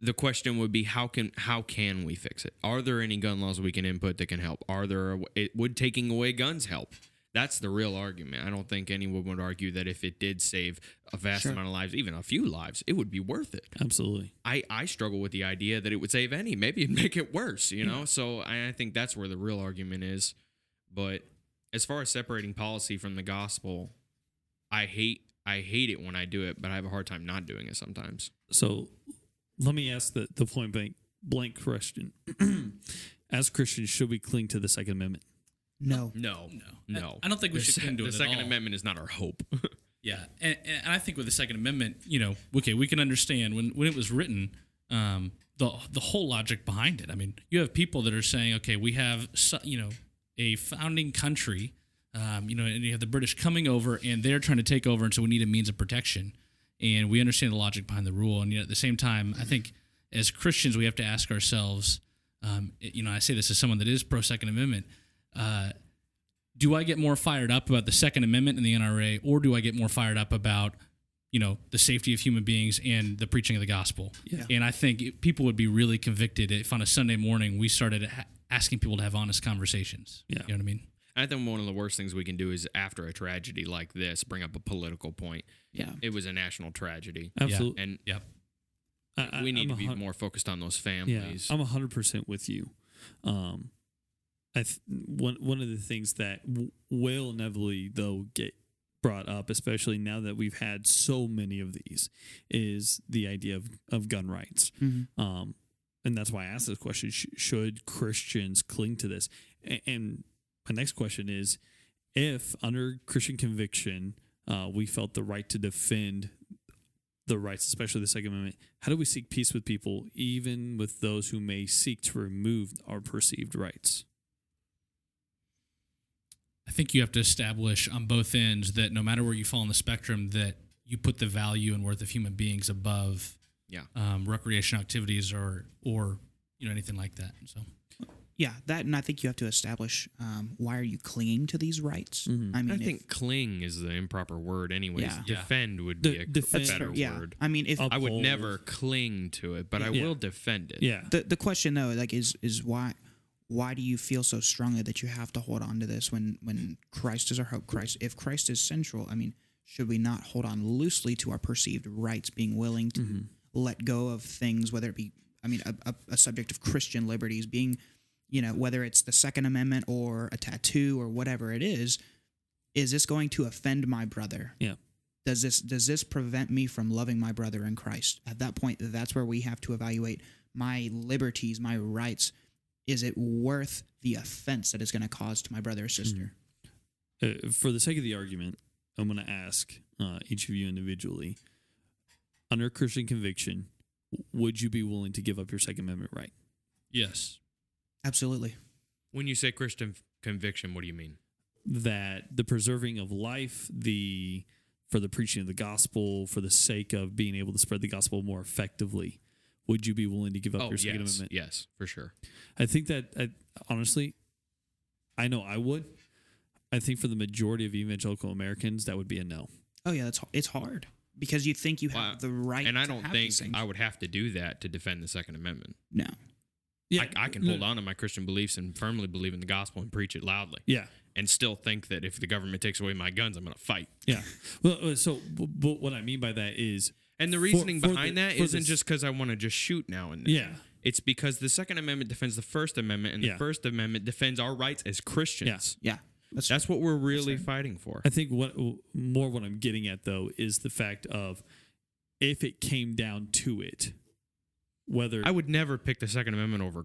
the question would be how can how can we fix it? Are there any gun laws we can input that can help? Are there it, would taking away guns help? That's the real argument. I don't think anyone would argue that if it did save a vast amount of lives, even a few lives, it would be worth it.
Absolutely.
I, I struggle with the idea that it would save any. Maybe it'd make it worse, you know? So I, I think that's where the real argument is. But as far as separating policy from the gospel, I hate I hate it when I do it, but I have a hard time not doing it sometimes.
So let me ask the, the point blank blank question. As Christians, should we cling to the Second Amendment?
No.
No,
no,
no.
I, I don't think we
The
should
se-
cling to
the
it at
Second
all.
Amendment is not our hope.
Yeah, and, and I think with the Second Amendment, you know, okay, we can understand when when it was written, um, the the whole logic behind it. I mean, you have people that are saying, okay, we have so- you know a founding country, um, you know, and you have the British coming over and they're trying to take over, and so we need a means of protection, and we understand the logic behind the rule, and yet at the same time, I think as Christians we have to ask ourselves, um, you know, I say this as someone that is pro Second Amendment. Uh, do I get more fired up about the Second Amendment and the NRA, or do I get more fired up about, you know, the safety of human beings and the preaching of the gospel?
Yeah.
And I think it- people would be really convicted if on a Sunday morning we started ha- asking people to have honest conversations.
Yeah.
You know what I mean?
I think one of the worst things we can do is after a tragedy like this, bring up a political point.
Yeah.
It was a national tragedy.
Absolutely.
And
Yep.
I- I-
we need
I'm
to be
hun-
more focused on those
Yeah,
families.
I'm hundred percent with you. Um, I th- one one of the things that w- will inevitably though get brought up, especially now that we've had so many of these, is the idea of of gun rights. Um, and that's why I asked this question: sh- Should Christians cling to this? A- and my next question is: If under Christian conviction, uh, we felt the right to defend the rights, especially the Second Amendment, how do we seek peace with people, even with those who may seek to remove our perceived rights?
I think you have to establish on both ends that no matter where you fall on the spectrum, that you put the value and worth of human beings above
Yeah.
um, recreational activities or or you know anything like that. So
Yeah, that, and I think you have to establish um, why are you clinging to these rights. I mean,
I
if-
think cling is the improper word, anyways.
Yeah.
Yeah.
Defend would
De-
be a
defend-
better
fair, yeah.
word.
I mean, if
Up-
I would never cling to it, but I will defend it.
Yeah.
the the question though, like, is is why why do you feel so strongly that you have to hold on to this when when Christ is our hope? Christ, if Christ is central, I mean, should we not hold on loosely to our perceived rights, being willing to let go of things, whether it be, I mean, a, a, a subject of Christian liberties, being, you know, whether it's the Second Amendment or a tattoo or whatever it is, is this going to offend my brother?
Yeah.
does this does this prevent me from loving my brother in Christ? At that point, that's where we have to evaluate my liberties, my rights. Is it worth the offense that it's going to cause to my brother or sister?
Uh, for the sake of the argument, I'm going to ask uh, each of you individually under Christian conviction, would you be willing to give up your Second Amendment right?
yes,
Absolutely.
When you say Christian conviction, what do you mean?
that the preserving of life, the for the preaching of the gospel, for the sake of being able to spread the gospel more effectively, would you be willing to give up
oh,
your Second
yes,
Amendment?
yes, for sure.
I think that I, honestly, I know I would. I think for the majority of evangelical Americans, that would be a no.
Oh yeah, that's it's hard because you think you have
Well,
the right.
and I don't
have
think. I would have to do that to defend the Second Amendment.
no.
Yeah,
I, I can hold on to my Christian beliefs and firmly believe in the gospel and preach it loudly,
Yeah,
and still think that if the government takes away my guns, I'm going to fight.
yeah. Well, uh, so but what I mean by that is,
And the reasoning
for
behind
the-
that
for
isn't
this-
just because I want to just shoot now and then.
yeah,
It's because the Second Amendment defends the First Amendment, and
Yeah.
the First Amendment defends our rights as Christians.
Yeah. That's,
That's what we're really fighting for.
I think what more what I'm getting at though is the fact of if it came down to it, whether
I would never pick the Second Amendment over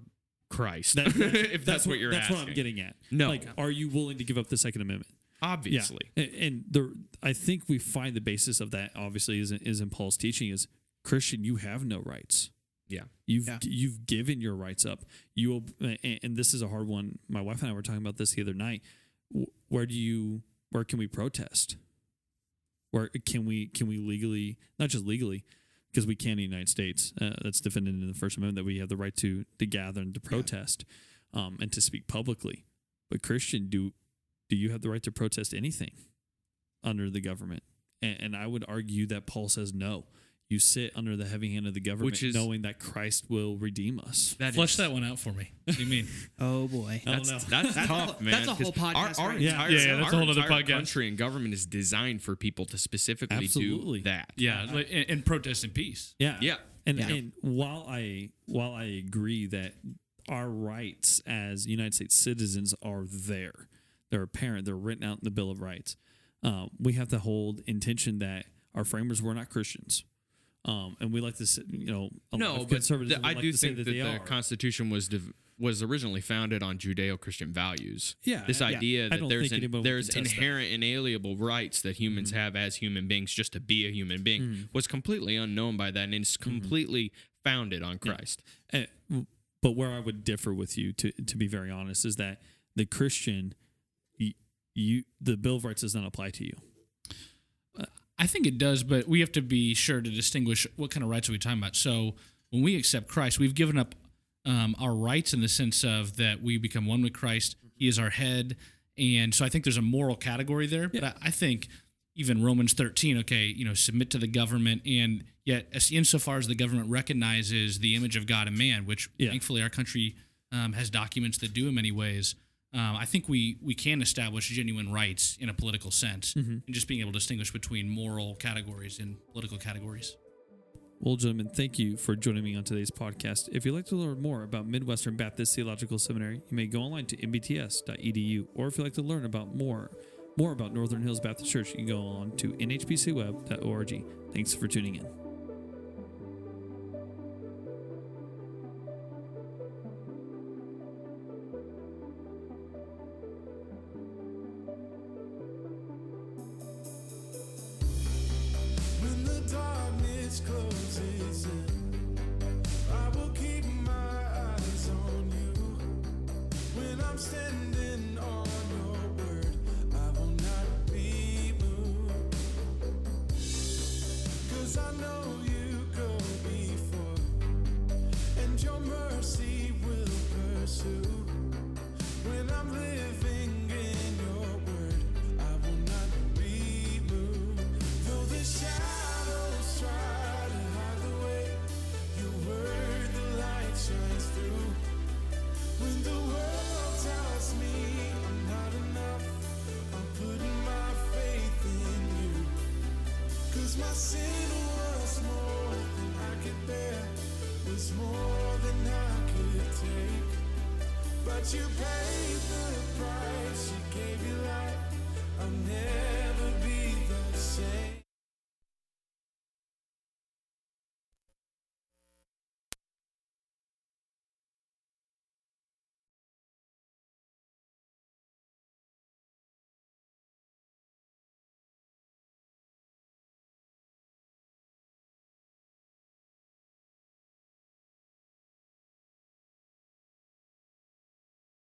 Christ.
That-
if that's, what you're
that's
asking.
what I'm getting at.
No.
like, are you willing to give up the Second Amendment?
Obviously.
Yeah. And, and the I think we find the basis of that obviously is in, is in Paul's teaching is Christian, you have no rights.
Yeah.
You've
Yeah.
you've given your rights up. You will, and, and this is a hard one. My wife and I were talking about this the other night. Where do you where can we protest? Where can we can we legally not just legally because we can in the United States uh, that's defended in the First Amendment that we have the right to to gather and to protest um, and to speak publicly. But Christian, do do you have the right to protest anything under the government? And, and I would argue that Paul says no. You sit under the heavy hand of the government,
Which is-
knowing that Christ will redeem us.
That
Flesh
is-
that one out for me. What do you mean?
Oh boy.
I
That's, that's
That's
tough,
whole-
man.
that's a whole
'cause
podcast
Our, our
right
entire,
Yeah, yeah, that's a whole other podcast.
country and government is designed for people to specifically
Absolutely.
do that.
Yeah, like, and, and protest in peace.
Yeah.
Yeah.
And
Yeah.
and while I while I agree that our rights as United States citizens are there, they're apparent, they're written out in the Bill of Rights. Um, we have to hold intention that our framers were not Christians. Um, and we like to, say, you know, a lot
No,
of
but the- I
like
do think that,
that,
the
are.
Constitution was div- was originally founded on Judeo-Christian values.
Yeah,
this idea
I
that there's an, there's
contest that. Mm-hmm.
inherent inalienable rights that humans have as human beings just to be a human being was completely unknown by that, and it's
Mm-hmm.
completely founded on Christ.
Uh, but where I would differ with you, to to be very honest, is that the Christian, you, you the Bill of Rights does not apply to you.
I think it does, but we have to be sure to distinguish what kind of rights are we talking about. So when we accept Christ, we've given up um, our rights in the sense of that we become one with Christ. He is our head, and so I think there's a moral category there. But I, I think even Romans 13, okay, you know, submit to the government, and yet as insofar as the government recognizes the image of God in man, which
Yeah.
thankfully our country um, has documents that do in many ways. Um, I think we we can establish genuine rights in a political sense, and just being able to distinguish between moral categories and political categories.
Well, gentlemen, thank you for joining me on today's podcast. If you'd like to learn more about Midwestern Baptist Theological Seminary, you may go online to mbts.edu, or if you'd like to learn about more more about Northern Hills Baptist Church, you can go on to nhbcweb.org. Thanks for tuning in.